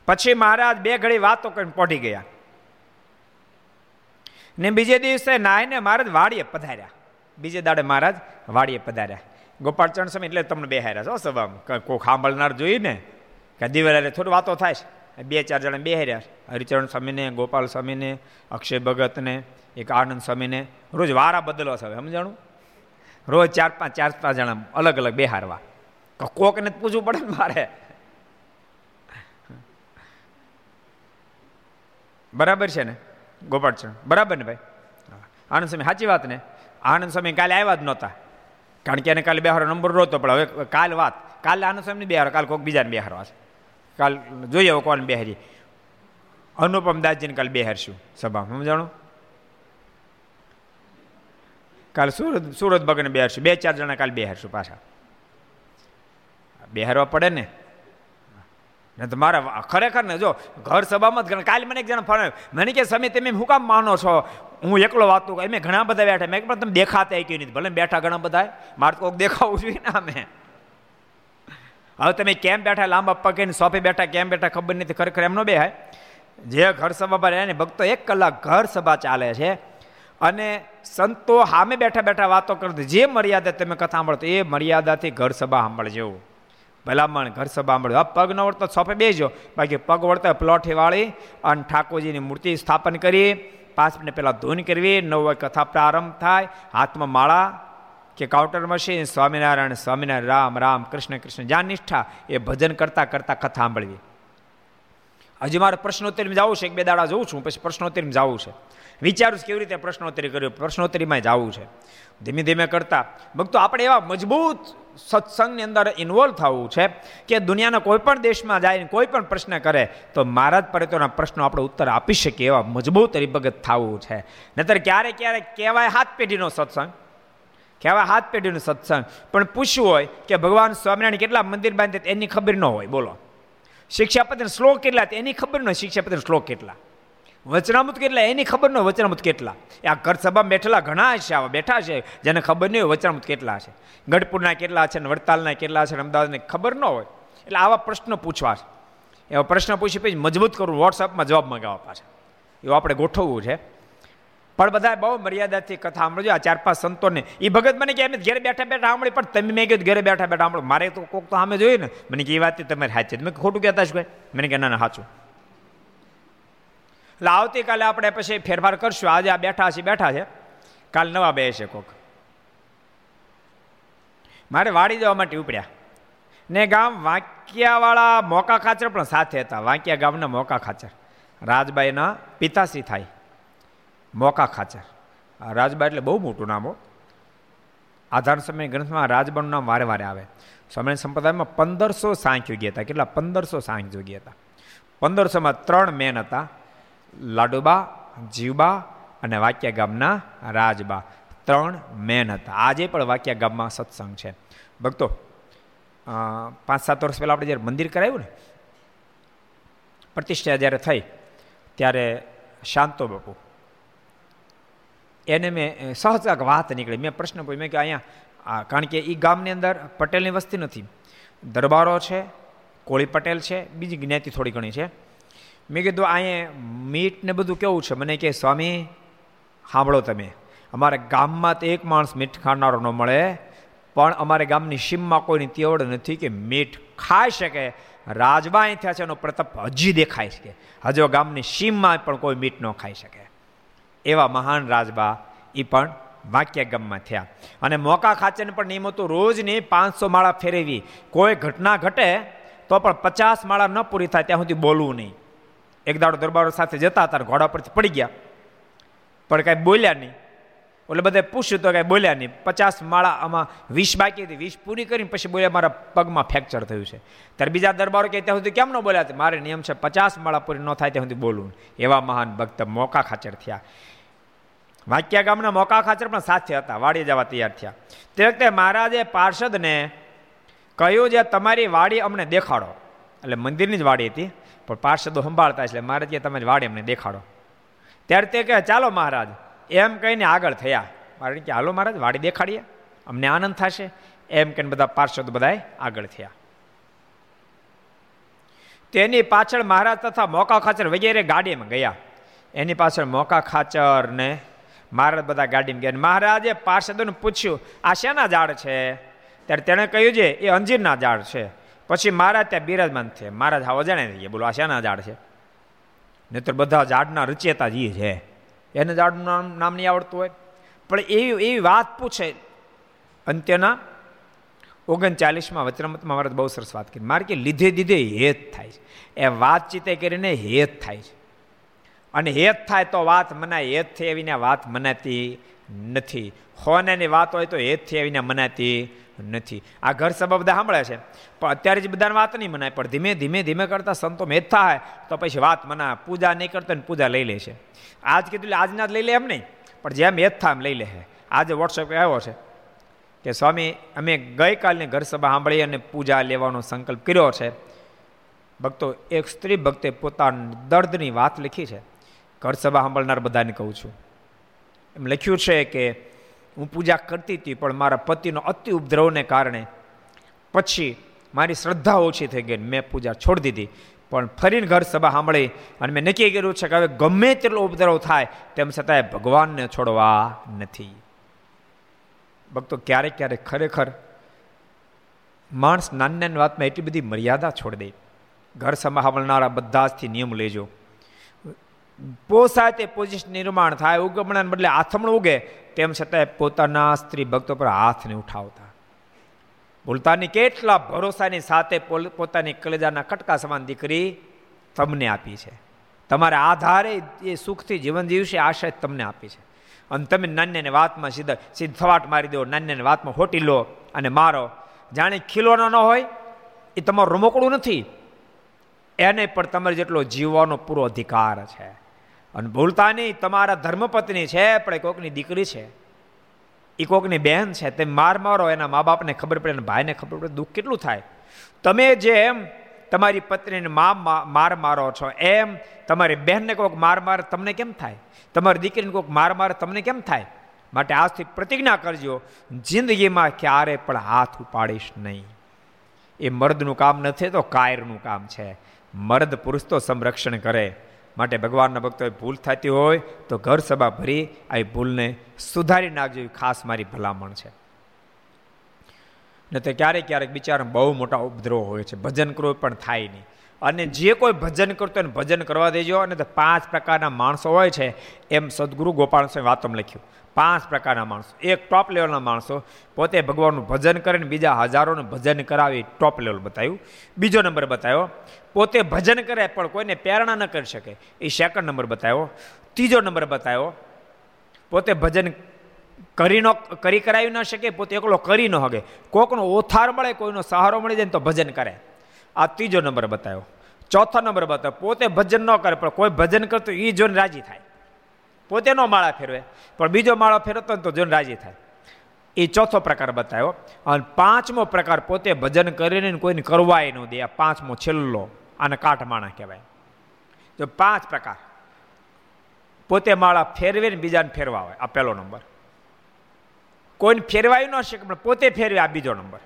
પછી મહારાજ બે ઘડી વાતો કરીને પહોંચી ગયા. ને બીજે દિવસે નાયને મહારાજ વાડીએ પધાર્યા. બીજે દાડે મહારાજ વાડીએ પધાર્યા. ગોપાળચરણ સમય એટલે તમને બેહાર્યા છો સભામાં. કોઈ સાંભળનાર જોઈ ને? કે દિવાળે થોડી વાતો થાય છે. બે ચાર જણા બેહાર્યા. હરિચરણ સ્વામીને, ગોપાલ સ્વામીને, અક્ષય ભગતને, એક આનંદ સ્વામીને. રોજ વારા બદલો છે સમજાણું? રોજ ચાર પાંચ ચાર પાંચ જણા અલગ અલગ બેહારવા. કોકને પૂછવું પડે ને મારે. બરાબર છે ને? ગોપાળચરણ બરાબર ને ભાઈ? આનંદ સ્વામી, સાચી વાત ને? આનંદ સ્વામી કાલે આવ્યા જ નહોતા. કારણ કે એને કાલે બેહારો નંબર નહોતો, પણ હવે કાલ વાત. કાલે આનંદ સ્વામી બેહારો કાલે કોઈક બીજાને બેહારવા છે કાલ જોઈએ હવે કોને બેહારી અનુપમ દાસજીને કાલે બેહારશું સભામાં. સમજાણું કાલે સુરત સુરત ભગને બેહારશું બે ચાર જણા કાલે બેહારશું પાછા. બેહારવા પડે ને? ને તો મારા ખરેખર ને જો, ઘર સભામાં જ કાલે મને એક જણા ફળ મને કે સમય તમે હું કામ માનો છો? હું એકલો વાતું એમ ઘણા બધા બેઠા. મેં પણ તમે દેખાતા કે નહીં ભલે બેઠા ઘણા બધા. મારે કોઈક દેખાવું જોઈએ ને અમે. હવે તમે કેમ બેઠા? લાંબા પગે સોફે બેઠા, કેમ બેઠા ખબર નથી. ખરેખર એમનો બે જે ઘર સભા પર એને ભક્તો એક કલાક ઘર સભા ચાલે છે. અને સંતો સામે બેઠા બેઠા વાતો કરતી. જે મર્યાદા તમે કથા સાંભળતો એ મર્યાદાથી ઘર સભા સાંભળજો. ભલામણ, ઘર સભા મળ્યો આ પગ ન વળતો સોંપે બેજો. બાકી પગ વળતા પ્લોઠી વાળી અને ઠાકોરજીની મૂર્તિ સ્થાપન કરી. મિનિટ પહેલાં ધૂન કરવી. નવ કથા પ્રારંભ થાય. હાથમાં માળા કે કાઉન્ટર મશીન સ્વામિનારાયણ સ્વામિનારાયણ, રામ રામ, કૃષ્ણ કૃષ્ણ. જ્યાં નિષ્ઠા એ ભજન કરતાં કરતાં કથા સાંભળવી. હજી મારે પ્રશ્નોત્તરીમાં જવું છે. એક બે દાડા જોઉં છું. પછી પ્રશ્નોત્તરીમાં જવું છે. વિચારું કેવી રીતે પ્રશ્નોત્તરી કર્યો પ્રશ્નોત્તરીમાં જવું છે. ધીમે ધીમે કરતા. ભક્તો, આપણે એવા મજબૂત સત્સંગની અંદર ઇન્વોલ્વ થવું છે કે દુનિયાના કોઈ પણ દેશમાં જાય કોઈ પણ પ્રશ્ન કરે, તો મહારાજ પરિતોના પ્રશ્નો આપણે ઉત્તર આપી શકીએ એવા મજબૂત હરિભગત થવું છે. નહીતર ક્યારેક ક્યારેક કહેવાય હાથ પેઢીનો સત્સંગ? કહેવાય હાથ પેઢીનો સત્સંગ. પણ પૂછવું હોય કે ભગવાન સ્વામિનારાયણ કેટલા મંદિર બાંધે એની ખબર ન હોય, બોલો. શિક્ષાપતિના શ્લોક કેટલા એની ખબર ન હોય શિક્ષાપતિના શ્લોક કેટલા? વચનામૃત કેટલા? એની ખબર ન હોય વચનામૃત કેટલા. આ ઘર સભામાં બેઠેલા ઘણા છે આવા બેઠા છે, જેને ખબર નહીં હોય વચનામૃત કેટલા છે. ગઢપુરના કેટલા છે ને વડતાલના કેટલા છે અમદાવાદને ખબર ન હોય. એટલે આવા પ્રશ્નો પૂછવા છે. એવા પ્રશ્ન પૂછી પછી મજબૂત કરવું વોટ્સઅપમાં જવાબ મંગાવવા પાછા. એવું આપણે ગોઠવવું છે. પણ બધા બહુ મર્યાદાથી કથા સાંભળજો. આ ચાર પાંચ સંતોને. એ ભગત મને કે એમ ઘેર બેઠા બેઠા સાંભળી પણ તમે મેં કીધું ઘરે બેઠા બેઠા સાંભળો. મારે તો કોક તો સામે જોયું ને. મને કે એ વાત તમારે સાચી મેં ખોટું કહેતા જ ભાઈ મને કે ના ના, સાચું. એટલે આવતીકાલે આપણે પછી ફેરફાર કરશું. આજે આ બેઠા છે બેઠા છે. કાલ નવા બે છે કોક. મારે વાડી જવા માટે ઉપડ્યા. ને ગામ વાંકિયાવાળા મોકા ખાચર પણ સાથે હતા. વાંકિયા ગામના મોકા ખાચર. રાજબાઈના પિતાશ્રી થાય. મોકા ખાચર. રાજબા એટલે બહુ મોટું નામ હો. આધાર સમય ગ્રંથમાં રાજબાનું નામ વારે વારે આવે. સમય સંપ્રદાયમાં પંદરસો સાંખ યોગી હતા. કેટલા? પંદરસો સાંખ યોગ્ય હતા. પંદરસોમાં ત્રણ મેન હતા. લાડુબા, જીવબા અને વાક્યા ગામના રાજબા. ત્રણ મેન હતા. આજે પણ વાક્યા ગામમાં સત્સંગ છે. ભક્તો પાંચ સાત વર્ષ પહેલાં આપણે જ્યારે મંદિર કરાવ્યું ને, પ્રતિષ્ઠા જ્યારે થઈ, ત્યારે શાંતો બાપુ. એને મેં સહજ વાત નીકળી. મેં પ્રશ્ન પૂછ્યો. મેં કે અહીંયા કારણ કે એ ગામની અંદર પટેલની વસ્તી નથી. દરબારો છે, કોળી પટેલ છે, બીજી જ્ઞાતિ થોડી ઘણી છે. મેં કીધું, અહીંયા મીટ ને બધું કેવું છે? મને કે સ્વામી, સાંભળો તમે. અમારે ગામમાં તો એક માણસ મીઠ ખાનારો ન મળે, પણ અમારે ગામની સીમમાં કોઈની તેવડ નથી કે મીઠ ખાઈ શકે. રાજબા અહીં થયા છે, એનો પ્રતાપ હજી દેખાય છે હજુ ગામની સીમમાં પણ કોઈ મીઠ ન ખાઈ શકે. એવા મહાન રાજબા એ પણ વાક્ય ગામમાં થયા. અને મોકા ખાચરને પણ નિયમ હતું રોજની પાંચસો માળા ફેરવી. કોઈ ઘટના ઘટે તો પણ પચાસ માળા ન પૂરી થાય, ત્યાં સુધી બોલવું નહીં. એક દાડો દરબારો સાથે જતા હતા ઘોડા પરથી પડી ગયા. પણ કાંઈ બોલ્યા નહીં. એટલે બધે પૂછ્યું તો કાંઈ બોલ્યા નહીં. પચાસ માળા આમાં વીસ બાકી હતી. વીસ પૂરી કરીને પછી બોલ્યા, મારા પગમાં ફ્રેક્ચર થયું છે. ત્યારે બીજા દરબારો કે ત્યાં સુધી કેમ ન બોલ્યા? મારે નિયમ છે, પચાસ માળા પૂરી ન થાય, ત્યાં સુધી બોલવું. એવા મહાન ભક્ત મોકા ખાચર થયા. વાંક્યા ગામના મોકા ખાચર પણ સાથે હતા. વાડી જવા તૈયાર થયા. તે વખતે મહારાજે પાર્ષદને કહ્યું, જે તમારી વાડી અમને દેખાડો. એટલે મંદિરની જ વાડી હતી. પણ પાર્ષદો સંભાળતા એટલે મહારાજ કે તમે વાડી અમને દેખાડો. ત્યારે તે કહે, ચાલો મહારાજ. એમ કહીને આગળ થયા. મારે કે હાલો મહારાજ, વાડી દેખાડીએ. અમને આનંદ થશે. એમ કહીને બધા પાર્ષદ બધાય આગળ થયા. તેની પાછળ મહારાજ તથા મોકા ખાચર વગેરે ગાડીમાં ગયા. એની પાછળ મોકા ખાચર ને મહારાજ બધા ગાડીમાં ગયા. મહારાજે પાર્ષદોને પૂછ્યું, આ શેના ઝાડ છે? ત્યારે તેણે કહ્યું છે, એ અંજીરના ઝાડ છે. પછી મહારાજ ત્યાં બિરાજમાન છે. મહારાજ હા અજાણે થઈ ગયા બોલો, આ શાના ઝાડ છે? નહીતર બધા ઝાડના રચેતા જ છે. એને ઝાડનું નામ નામ નહીં આવડતું હોય. પણ એવી એવી વાત પૂછે. અંત્યના ઓગણચાલીસમાં વચ્રમતમાં મહારાજ બહુ સરસ વાત કરી. મારે કે લીધે દીધે હેત થાય છે. એ વાતચીતે કરીને હેત થાય છે. અને હેત થાય તો વાત મનાય. હેત થઈ એવીને વાત મનાતી નથી. હોનાની વાત હોય તો હેત થઈ એવીને મનાતી નથી. આ ઘર સભા બધા સાંભળે છે. પણ અત્યારે જ બધાને વાત નહીં મનાય, પણ ધીમે ધીમે ધીમે કરતા સંતો મેદ થાય, તો પછી વાત મના, પૂજા નહીં કરતા ને પૂજા લઈ લે છે. આજ કીધું આજના જ લઈ લે એમ નહીં, પણ જેમ મેદ થાય એમ લઈ લે છે. આજે વોટ્સએપ આવ્યો છે કે સ્વામી, અમે ગઈકાલની ઘર સભા સાંભળી અને પૂજા લેવાનો સંકલ્પ કર્યો છે. ભક્તો, એક સ્ત્રી ભક્તે પોતાના દર્દની વાત લખી છે. ઘર સભા સાંભળનાર બધાને કહું છું. એમ લખ્યું છે કે હું પૂજા કરતી હતી, પણ મારા પતિનો અતિ ઉપદ્રવને કારણે પછી મારી શ્રદ્ધા ઓછી થઈ ગઈ મેં પૂજા છોડી દીધી. પણ ફરીને ઘર સભા સાંભળી અને મેં નક્કી કર્યું છે કે હવે ગમે તેટલો ઉપદ્રવ થાય, તેમ છતાંય ભગવાનને છોડવા નથી. ભક્તો, ક્યારેક ક્યારેક ખરેખર માણસ નાની નાની વાતમાં એટલી બધી મર્યાદા છોડી દે. ઘર સભા સાંભળનારા બધા જથી નિયમ લેજો. પોસાય તે પોઝિશન નિર્માણ થાય, ઉગમણાને બદલે આથમણ ઉગે, તેમ છતાંય પોતાના સ્ત્રી ભક્તો પર હાથ નહીં ઉઠાવતા. ભૂલતાની કેટલા ભરોસાની સાથે પોતાની કલેજાના કટકા સમાન દીકરી તમને આપી છે. તમારે આધારે એ સુખથી જીવન જીવશે આશા તમને આપી છે. અને તમે નાન્યને વાતમાં સીધા સીધવાટ મારી દો નાન્યને વાતમાં હોટી લો અને મારો. જાણે ખીલોનો ન હોય, એ તમારું રમકડું નથી. એને પણ તમારે જેટલો જીવવાનો પૂરો અધિકાર છે. અને ભૂલતા નહીં, તમારા ધર્મપત્ની છે, પણ કોકની દીકરી છે. એ કોકની બહેન છે તે માર મારો, એના મા બાપને ખબર પડે અને ભાઈને ખબર પડે, દુઃખ કેટલું થાય? તમે જેમ તમારી પત્નીને મા, માર મારો છો, એમ તમારી બહેનને કોઈક માર માર તમને કેમ થાય? તમારી દીકરીને કોઈક માર માર તમને કેમ થાય? માટે આજથી પ્રતિજ્ઞા કરજો, જિંદગીમાં ક્યારે પણ હાથ ઉપાડીશ નહીં. એ મર્દનું કામ નથી, તો કાયરનું કામ છે. મર્દ પુરુષ તો સંરક્ષણ કરે. માટે ભગવાનના ભક્તોએ ભૂલ થતી હોય તો ઘર સભા ભરી આ ભૂલને સુધારી નાખજો ખાસ મારી ભલામણ છે. ને તો ક્યારેક ક્યારેક બિચારા બહુ મોટા ઉપદ્રવ હોય છે, ભજન કરવું પણ થાય નહીં. અને જે કોઈ ભજન કરતો એને ભજન કરવા દેજો. અને પાંચ પ્રકારના માણસો હોય છે, એમ સદગુરુ ગોપાલ સ્વામી વાતમ લખ્યું. પાંચ પ્રકારના માણસો. એક ટોપ લેવલના માણસો. પોતે ભગવાનનું ભજન કરે ને બીજા હજારોને ભજન કરાવી ટોપ લેવલ બતાવ્યું. બીજો નંબર બતાવ્યો, પોતે ભજન કરે પણ કોઈને પ્રેરણા ન કરી શકે. એ સેકન્ડ નંબર બતાવ્યો. ત્રીજો નંબર બતાવ્યો, પોતે ભજન કરી ન, કરી કરાવી ન શકે, પોતે એકલો કરી ન શકે. કોકનો ઓથાર મળે, કોઈનો સહારો મળી જાય તો ભજન કરે. આ ત્રીજો નંબર બતાવ્યો. ચોથો નંબર બતાવ્યો, પોતે ભજન ન કરે પણ કોઈ ભજન કરતું એ જોઈને રાજી થાય. પોતે નો માળા ફેરવે. પણ બીજો માળો ફેરવતો ને તો જન રાજી થાય. એ ચોથો પ્રકાર બતાવ્યો. અને પાંચમો પ્રકાર પોતે ભજન કરીને કોઈને કરવાય ન દે. આ પાંચમો છેલ્લો, આને કાઠ માણા કહેવાય. જો પાંચ પ્રકાર. પોતે માળા ફેરવે ને બીજાને ફેરવા હોય. આ પહેલો નંબર. કોઈને ફેરવાયું ન શકે, પણ પોતે ફેરવે આ બીજો નંબર.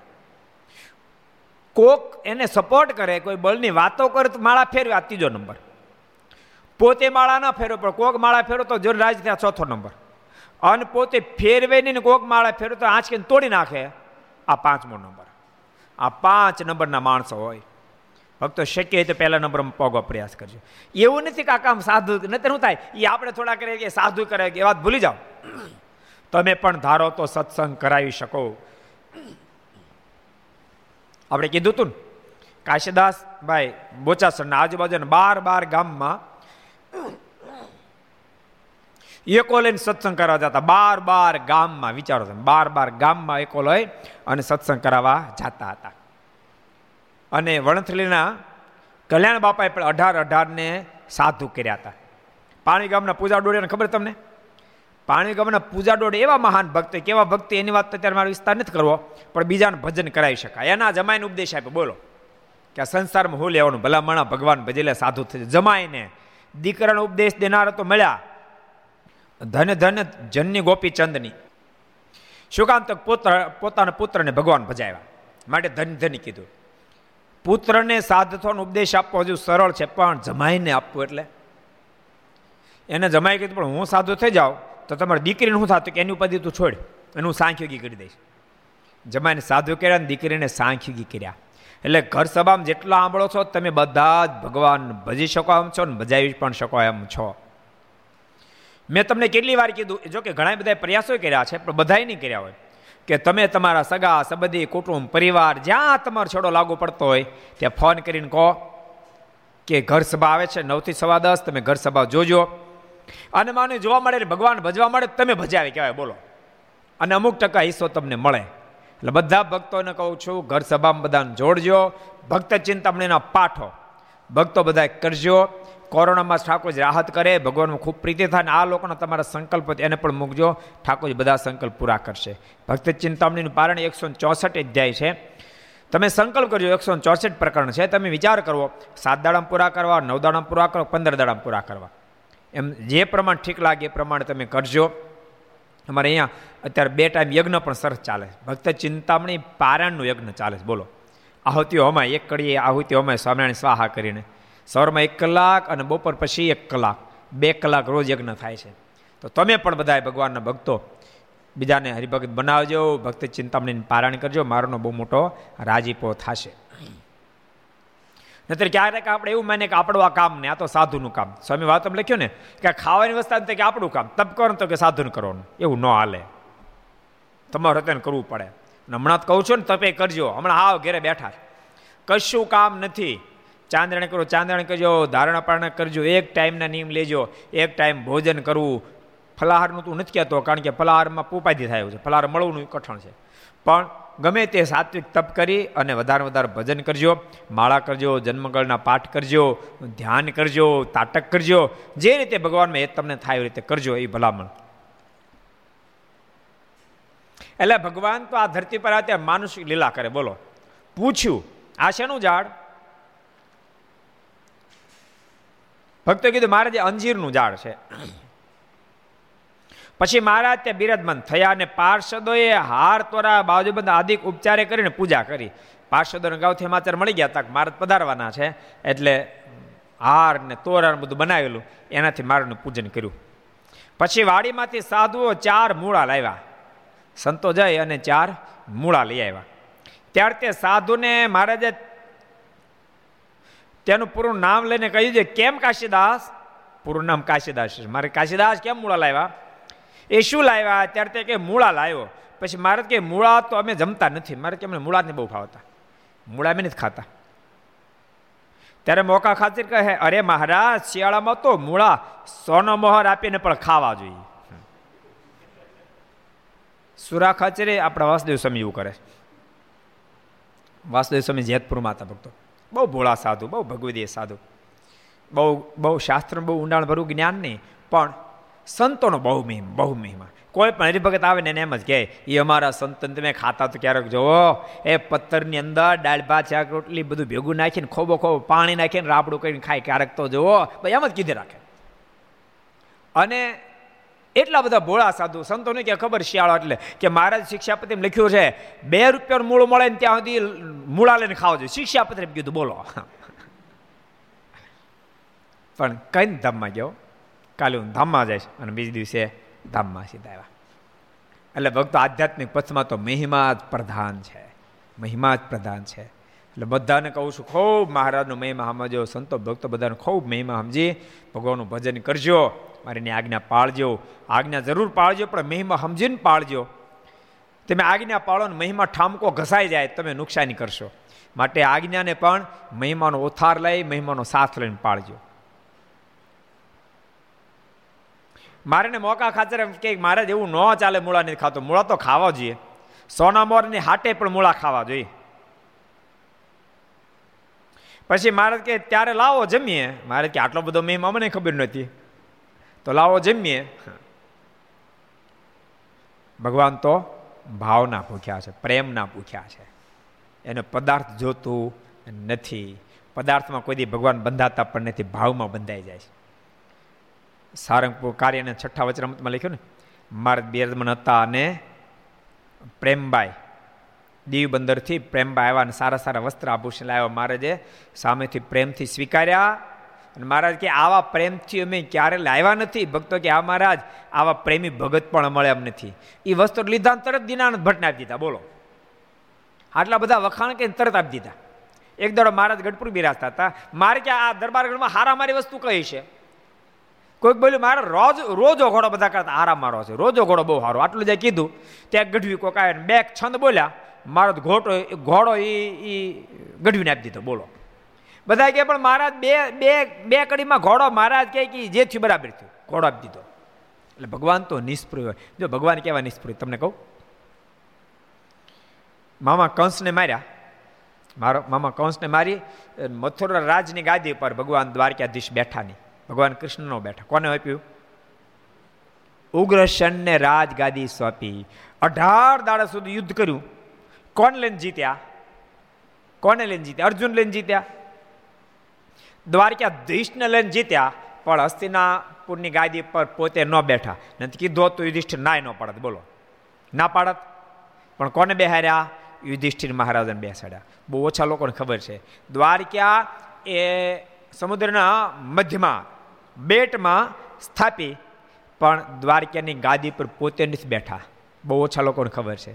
કોક એને સપોર્ટ કરે, કોઈ બળની વાતો કરે તો માળા ફેરવે, આ ત્રીજો નંબર. પોતે માળા ના ફેરવો, પણ કોક માળા ફેરો તો રાજ ત્યાં ચોથો નંબર. અને પોતે ફેરવે નહીં ને કોક માળા ફેરો તો આંચકીને તોડી નાખે. આ પાંચમો નંબર. આ પાંચ નંબરના માણસો હોય. ભક્તો, શક્ય હોય તો પહેલા નંબરમાં પોગવા પ્રયાસ કરજો. એવું નથી કે આ કામ સાધુ નથી શું થાય? એ આપણે થોડા કરીએ કે સાધુ કરે કે એ વાત ભૂલી જાઓ. તમે પણ ધારો તો સત્સંગ કરાવી શકો. આપણે કીધું તું ને, કાશીદાસ ભાઈ બોચાસરના આજુબાજુના બાર બાર ગામમાં એકો લઈને સત્સંગ કરવા જતા. બાર બાર ગામમાં, વિચારો તમે, બાર બાર ગામમાં એકો લઈ અને સત્સંગ કરાવવા જતા હતા. અને વણથલીના કલ્યાણ બાપાએ પણ અઢાર અઢારને સાધુ કર્યા હતા. પાણી ગામના પૂજા ડોડીને ખબર તમને? પાણી ગામના પૂજા ડોડે એવા મહાન ભક્ત કેવા ભક્તિ એની વાત અત્યારે મારો વિસ્તાર નથી કરવો, પણ બીજાને ભજન કરાવી શકાય. એના જમાઈને ઉપદેશ આપે બોલો. કે આ સંસારમાં હું લેવાનું, ભલામણા ભગવાન ભજેલા સાધુ થઈ જમાઈને દીકરાનો ઉપદેશ દેનાર તો મળ્યા. ધન ધન જન્ય ગોપીચંદની શું કામ પુત્ર, પોતાના પુત્રને ભગવાન ભજાવ્યા. માટે ધન, ધની કીધું. પુત્રને સાધથોનો ઉપદેશ આપવો હજુ સરળ છે, પણ જમાઈને આપવું એટલે. એને જમાઈ કીધું, પણ હું સાધુ થઈ જાઉં, તો તમારી દીકરીને શું થતું? કે એની ઉપાધિ તું છોડ એનું સાંખ્યોગી કરી દઈશ. જમાઈને સાધુ કર્યા ને દીકરીને સાંખ્યોગી કર્યા. એટલે ઘર સભામાં જેટલા આંબળો છો, તમે બધા જ ભગવાન ભજી શકો એમ છો ને ભજાવી પણ શકો એમ છો. મેં તમને કેટલી વાર કીધું જો કે ઘણા બધા પ્રયાસો કર્યા છે, પણ બધાય નહીં કર્યા હોય. કે તમે તમારા સગા, સંબંધી, કુટુંબ, પરિવાર જ્યાં તમારો છોડો લાગુ પડતો હોય, ત્યાં ફોન કરીને કહો કે ઘર સભા આવે છે, નવથી સવા દસ, તમે ઘર સભા જોજો. અને માને જોવા મળે ભગવાન ભજવા મળે તમે ભજાવે કહેવાય, બોલો. અને અમુક ટકા હિસ્સો તમને મળે. એટલે બધા ભક્તોને કહું છું, ઘર સભામાં બધાને જોડજો, ભક્ત ચિંતામણીના પાઠો ભક્તો બધા કરજો. કોરોનામાં ઠાકોરજી રાહત કરે, ભગવાનનું ખૂબ પ્રીતિ થાય અને આ લોકોના તમારા સંકલ્પ એને પણ મૂકજો. ઠાકોરજી બધા સંકલ્પ પૂરા કરશે. ભક્ત ચિંતામણીનું પારણ એકસો ચોસઠ અધ્યાય છે. તમે સંકલ્પ કરજો, એકસો ચોસઠ પ્રકરણ છે. તમે વિચાર કરવો, સાત દાડામાં પૂરા કરવા, નવ દાડામાં પૂરા કરો, પંદર દાડામાં પૂરા કરવા. એમ જે પ્રમાણ ઠીક લાગે એ પ્રમાણે તમે કરજો. અમારે અહીંયા અત્યારે બે ટાઈમ યજ્ઞ પણ સરસ ચાલે ભક્ત ચિંતામણી પારાયણનું યજ્ઞ ચાલે છે. બોલો. આહુતિઓ અમાય, એક કડીએ આહુતિઓ અમાય, સ્વામિનારાયણ સ્વાહા કરીને. સવારમાં એક કલાક અને બપોર પછી એક કલાક. બે કલાક રોજ યજ્ઞ થાય છે. તો તમે પણ બધા ભગવાનના ભક્તો બીજાને હરિભગત બનાવજો, ભક્ત ચિંતામણીને પારાયણ કરજો. મારોનો બહુ મોટો રાજીપો થશે. નતર ક્યારેક આપણે એવું માને કે આપણું આ કામ ને આ તો સાધુનું કામ. સ્વામી વાત લખ્યો ને, કે ખાવાની વસ્તુ કે આપણું કામ. તપ કરો તો કે સાધુન કરવાનું. એવું ન હાલે. તમારે અત્યારે કરવું પડે. હમણાં કહું છું ને, તપે કરજો. હમણાં આવ ઘેરે બેઠા. કશું કામ નથી. ચાંદ્રણ કરો ચાંદ્રણ કરજો, ધારણા પારણા કરજો, એક ટાઈમના નિયમ લેજો. એક ટાઈમ ભોજન કરવું. ફલાહારનું તું નથી કહેતો, કારણ કે ફલાહારમાં પોપાદી થાય છે. ફલાહાર મળવું કઠણ છે. પણ ગમે તે સાત્વિક તપ કરી અને વધારે વધારે ભજન કરજો, માળા કરજો, જન્મગળના પાઠ કરજો, ધ્યાન કરજો, તાટક કરજો, જે રીતે ભગવાનમાં એ તમને થાય એ રીતે કરજો એ ભલામણ. એટલે ભગવાન તો આ ધરતી પર અત્યારે માનુષિક લીલા કરે, બોલો. પૂછ્યું, આ શેનું ઝાડ? ભક્તો કીધું, મારે જે અંજીરનું ઝાડ છે. પછી મહારાજ ત્યાં બિરાજમાન થયા અને પાર્ષદોએ હાર તોરા બાજુબંધ આદિક ઉપચારે કરીને પૂજા કરી. પાર્ષદોને ગાઉથી સમાચાર મળી ગયા તક મારત પધારવાના છે. એટલે હાર ને તોરણ બધું બનાવેલું. એનાથી મારું પૂજન કર્યું. પછી વાડીમાંથી સાધુઓ ચાર મૂળા લાવ્યા. સંતો જઈ અને ચાર મૂળા લઈ આવ્યા. ત્યાર તે સાધુને મહારાજે તેનું પૂરું નામ લઈને કહ્યું છે, કેમ કાશીદાસ? પૂરું નામ કાશીદાસ મારે કાશીદાસ કેમ મૂળા લાવ્યા? એ શું લાવ્યા? ત્યારે તે કે મૂળા લાવ્યો. પછી મારે કે મૂળા તો અમે જમતા નથી. મારે કે અમને મૂળાને બહુ ભાવતા. મૂળા અમે નથી ખાતા. ત્યારે મોકા ખાતર કહે, અરે મહારાજ, શિયાળામાં તો મૂળા સોનો મોહર આપીને પણ ખાવા જોઈએ. સુરા ખાચરે આપણા વાસુદેવ સ્વામી એવું કરે. વાસુદેવ સ્વામી જેતપુરમાં હતા ભક્તો. બહુ ભોળા સાધુ, બહુ ભગવદીય સાધુ. બહુ બહુ શાસ્ત્ર બહુ ઊંડાણ ભરવું જ્ઞાન નહીં, પણ સંતોનો બહુ મહિમ બહુ મહિમા કોઈ પણ હરિભગત આવે ને એમ જ કહે એ અમારા સંતન તમે ખાતા તો ક્યારેક જોવો. એ પથ્થરની અંદર દાળ, ભાત, શાક, રોટલી બધું ભેગું નાખીને ખોબો ખોબો પાણી નાખીને રાબડું કરીને ખાય, ક્યારેક તો જોવો. ભાઈ એમ જ કીધે રાખે. અને એટલા બધા ભોળા સાધુ સંતોને કે ખબર? શિયાળો એટલે કે મહારાજ શિક્ષાપતિ લખ્યું છે, બે રૂપિયાનું મૂળ મળે ને ત્યાં સુધી મૂળા લઈને ખાવા જોઈએ. શિક્ષાપત્રી કીધું, બોલો. પણ કઈ ધામમાં ગયો. કાલે હું ધામમાં જઈશ અને બીજ દિવસે ધામમાં સીધા આવ્યા. એટલે ભક્તો આધ્યાત્મિક પથમાં તો મહિમા જ પ્રધાન છે. મહિમા જ પ્રધાન છે. એટલે બધાને કહું છું, ખૂબ મહારાજનો મહિમા સમજો, સંતો, ભક્તો બધાને ખૂબ મહિમા સમજી, ભગવાનનું ભજન કરજો, મારીની આજ્ઞા પાળજો, આજ્ઞા જરૂર પાળજો, પણ મહિમા સમજીને પાળજો. તમે આજ્ઞા પાળો ને મહિમા ઠામકો ઘસાઈ જાય, તમે નુકસાની કરશો. માટે આજ્ઞાને પણ મહિમાનો ઓથાર લઈ, મહિમાનો સાથ લઈને પાળજો. મારે ને મોકા ખાતર કે મારે એવું ન ચાલે મૂળા નથી ખાતો. મૂળા તો ખાવા જોઈએ. સોના મોરની હાટે પણ મૂળા ખાવા જોઈએ. પછી મારે કે ત્યારે લાવો જમીએ. મારે કે આટલો બધો મેં અમને ખબર નથી. તો લાવો જમીએ. ભગવાન તો ભાવના ભૂખ્યા છે, પ્રેમના ભૂખ્યા છે. એને પદાર્થ જોતું નથી. પદાર્થમાં કોઈ દી ભગવાન બંધાતા પણ નથી, ભાવમાં બંધાઈ જાય છે. સારંગપુર કાર્યને છઠ્ઠા વચરામતમાં લખ્યું ને? મારા બેરદમન હતા અને પ્રેમબાઈ. દીવ બંદરથી પ્રેમબાઈ આવ્યા અને સારા સારા વસ્ત્ર આભૂષણ લાવ્યા. મહારાજે સામેથી પ્રેમથી સ્વીકાર્યા. અને મહારાજ કે, આવા પ્રેમથી અમે ક્યારે લાવ્યા નથી? ભક્તો કે આ મહારાજ, આવા પ્રેમી ભગત પણ મળે એમ નથી. એ વસ્ત્ર લીધા તરત દિનાનંદ ભટ્ટને આપી દીધા. બોલો. આટલા બધા વખાણ કે તરત આપી દીધા. એક દાડો મહારાજ ગઢપુર બિરાજતા હતા. મારે કે, આ દરબારગઢમાં હારા મારી વસ્તુ કઈ છે? કોઈક બોલ્યું, મારે રોજ, રોજો ઘોડો બધા કરતા આરામ મારો છે. રોજો ઘોડો બહુ સારો. આટલું જે કીધું, ત્યાં ગઢવી કોક આવે બે છંદ બોલ્યા. મારો ઘોટો, ઘોડો એ એ ગઢવીને આપી દીધો, બોલો. બધા કહે પણ મહારાજ, બે બે બે કડીમાં ઘોડો મહારાજ કહે કે જે થયું બરાબર થયું. ઘોડો આપી દીધો. એટલે ભગવાન તો નિષ્પ્રિય હોય. જો ભગવાન કેવા નિષ્પ્રિય? તમને કહું? મામા કંસને માર્યા. મારો, મામા કંસને મારી, મથુરા રાજની ગાદી પર ભગવાન દ્વારકાધીશ બેઠા નહીં ભગવાન કૃષ્ણનો બેઠા કોને આપ્યું? ઉગ્રસેનને રાજગાદી સોંપી. અઢાર દાડા સુધી યુદ્ધ કર્યું. કોણ લઈને જીત્યા? કોને લઈને જીત્યા? અર્જુન લઈને જીત્યા? દ્વારકાધીશને લઈને જીત્યા, પણ હસ્તિનાપુરની ગાદી પર પોતે ન બેઠા. નથી કીધું, તો યુધિષ્ઠિર નાય ન પાડત. બોલો. ના પાડત? પણ કોને બેહાર્યા? યુધિષ્ઠિર મહારાજને બેસાડ્યા. બહુ ઓછા લોકોને ખબર છે. દ્વારકા એ સમુદ્રના મધ્યમાં બેટમાં સ્થાપી, પણ દ્વારકાની ગાદી પર પોતે નથી બેઠા. બહુ ઓછા લોકોને ખબર છે.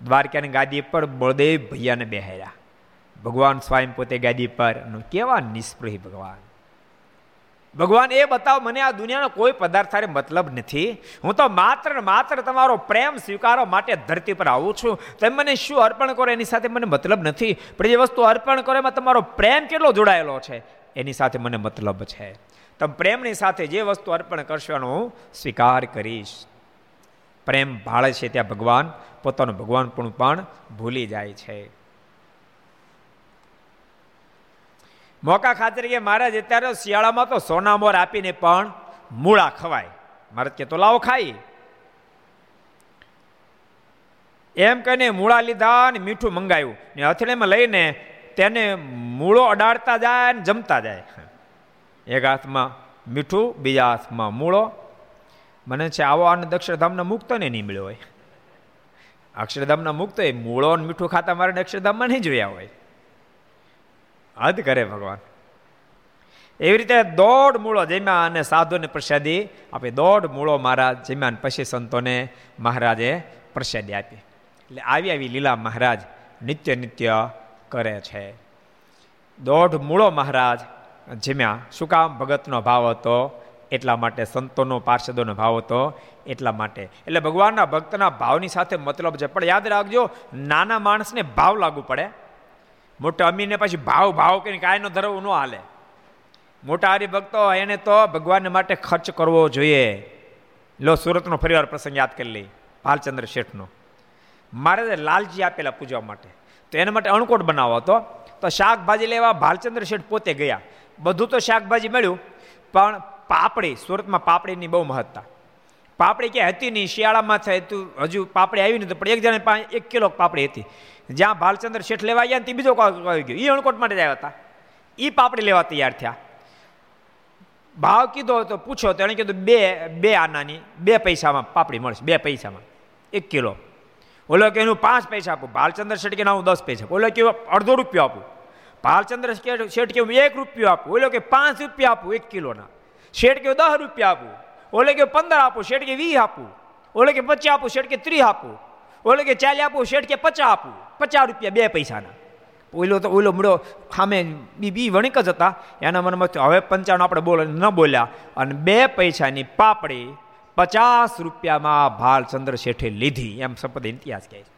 દ્વારકાની ગાદી પર બળદેવ ભૈયાને બેહાર્યા. ભગવાન સ્વયં પોતે ગાદી પર કેવા નિષ્પ્રહી ભગવાન. ભગવાન, એ બતાવો, મને આ દુનિયાનો કોઈ પદાર્થ મતલબ નથી. હું તો માત્ર માત્ર તમારો પ્રેમ સ્વીકારવા માટે ધરતી પર આવું છું. તમે મને શું અર્પણ કરો, એની સાથે મને મતલબ નથી. પણ જે વસ્તુ અર્પણ કરો, એમાં તમારો પ્રેમ કેટલો જોડાયેલો છે, એની સાથે મને મતલબ છે. તમે પ્રેમની સાથે જે વસ્તુ અર્પણ કરશો એનો સ્વીકાર કરીશ. પ્રેમ ભાળે છે ત્યાં ભગવાન, પોતાનું ભગવાન પણ ભૂલી જાય છે. મોકા ખાતર કે મહારાજ, અત્યારે શિયાળામાં તો સોના મોર આપીને પણ મૂળા ખવાય. મહારાજ કે તો લાવો ખાઈ. એમ કહીને મૂળા લીધા ને મીઠું મંગાવ્યું ને હથેળીમાં લઈને તેને મૂળો અડાડતા જાય ને જમતા જાય. એક હાથમાં મીઠું, બીજા હાથમાં મૂળો. મને છે આવો અને અક્ષરધામના મુક્ત ને નહીં મળ્યો હોય. અક્ષરધામના મુક્ત હોય, મૂળો અને મીઠું ખાતા મારે અક્ષરધામમાં નહીં જોયા હોય. હદ કરે ભગવાન. એવી રીતે દોઢ મૂળો જમ્યા અને સાધુને પ્રસાદી આપી. દોઢ મૂળો મહારાજ જમ્યા પછી સંતોને મહારાજે પ્રસાદી આપી. એટલે આવી આવી લીલા મહારાજ નિત્ય નિત્ય કરે છે. દોઢ મૂળો મહારાજ જમ્યા. શું કામ? ભગતનો ભાવ હતો, એટલા માટે સંતોનો, પાર્ષદોનો ભાવ હતો, એટલા માટે. એટલે ભગવાનના ભક્તના ભાવની સાથે મતલબ છે. પણ યાદ રાખજો, નાના માણસને ભાવ લાગુ પડે. મોટા અમીને પછી ભાવ ભાવ કરીને કાંઈનો ધરવું, ન હાલે. મોટા હરિભક્તો, એને તો ભગવાન માટે ખર્ચ કરવો જોઈએ. લો, સુરતનો ફરીવાર પ્રસંગ યાદ કરી લઈ. ભાલચંદ્ર શેઠનો. મારે લાલજી આપેલા પૂજવા માટે. તો એના માટે અણકોટ બનાવો હતો તો શાકભાજી લેવા ભાલચંદ્ર શેઠ પોતે ગયા. બધું તો શાકભાજી મળ્યું, પણ પાપડી, સુરતમાં પાપડીની બહુ મહત્તા. પાપડી ક્યાંય હતી નહીં, શિયાળામાં થાય તું હજુ પાપડી આવી નથી, પણ એક જણા એક કિલો પાપડી હતી. જ્યાં ભાલચંદ્ર શેઠ લેવા ગયા તે બીજો આવી ગયો. એ અણકોટ માટે આવ્યા હતા. એ પાપડી લેવા તૈયાર થયા. ભાવ કીધો તો પૂછો તો એણે કીધું, બે બે આનાની, બે પૈસામાં પાપડી મળશે, બે પૈસામાં. એક કિલો. ઓલો કે, એનું પાંચ પૈસા આપું. ભાલચંદ્ર શેઠ કે હું દસ પૈસા ઓલો કે, અડધો રૂપિયો આપું. ભાલચંદ્ર શેઠ કે હું એક રૂપિયો આપું, ઓલો કે પાંચ રૂપિયા આપું એક કિલોના. શેઠ કે દસ રૂપિયા આપું, ઓલે કે પંદર આપું શેઠ કે વીસ આપું, ઓલે કે પચાસ આપું શેઠ કે ત્રીસ આપું, ઓલે કે ચાલી આપું શેઠ કે પચાસ આપું, પચાસ રૂપિયા બે પૈસાના. ઓલો તો ઓલો મળ્યો, સામે બી બી વણિક જ હતા, એના મનમાં હવે પંચાણું આપણે બોલ, ન બોલ્યા, અને બે પૈસાની પાપડી પચાસ રૂપિયામાં ભાલચંદ્ર શેઠે લીધી, એમ સંપદ ઇતિહાસ કહે છે.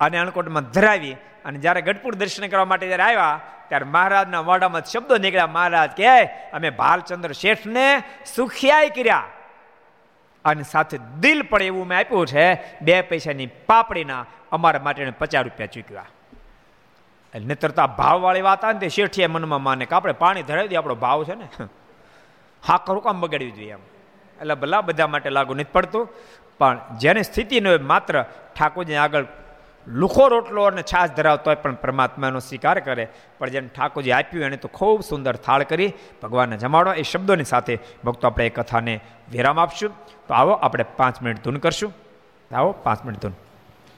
અને અણકોટમાં ધરાવી અને જ્યારે ગઢપુર દર્શન કરવા માટે જ્યારે આવ્યા, ત્યારે મહારાજના મોઢામાં શબ્દો નીકળ્યા, મહારાજ કહે અમે ભાલચંદ્ર શેઠને સુખિયાય કર્યા. અને સાથે દિલ પણ એવું મેં આપ્યું છે, બે પૈસાની પાપડીના અમારા માટે પચાસ રૂપિયા ચૂક્યા. નહીતર તો આ ભાવવાળી વાત આવે ને તે શેઠીએ મનમાં માને કે, આપણે પાણી ધરાવી દઈએ, આપણો ભાવ છે ને. હા કરું કામ બગાડવી જોઈએ એમ. એટલે ભલા બધા માટે લાગુ નથી પડતું. પણ જેની સ્થિતિ ન હોય, માત્ર ઠાકોરજી આગળ લુખો રોટલો અને છાશ ધરાવતો હોય પણ પરમાત્માનો સ્વીકાર કરે. પણ જેને ઠાકોરજી આપ્યું એને તો ખૂબ સુંદર થાળ કરી. ભગવાનને જમાડો. એ શબ્દોની સાથે ભક્તો આપણે એ કથાને વિરામ આપશું. તો આવો આપણે પાંચ મિનિટ ધૂન કરશું. આવો પાંચ મિનિટ ધૂન.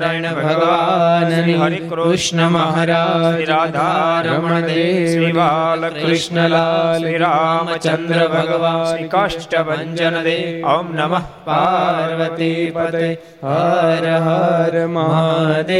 સ્વામિનારાયણ ભગવાન હરે કૃષ્ણ મહારાજ રાધારમણ રાધા રમણ દેવ શ્રી કૃષ્ણલાલ શ્રી રામચંદ્ર ભગવાન શ્રી કાષ્ટભન દેવ ઓમ નમઃ પાર્વતી પતે હર હર મહાદેવ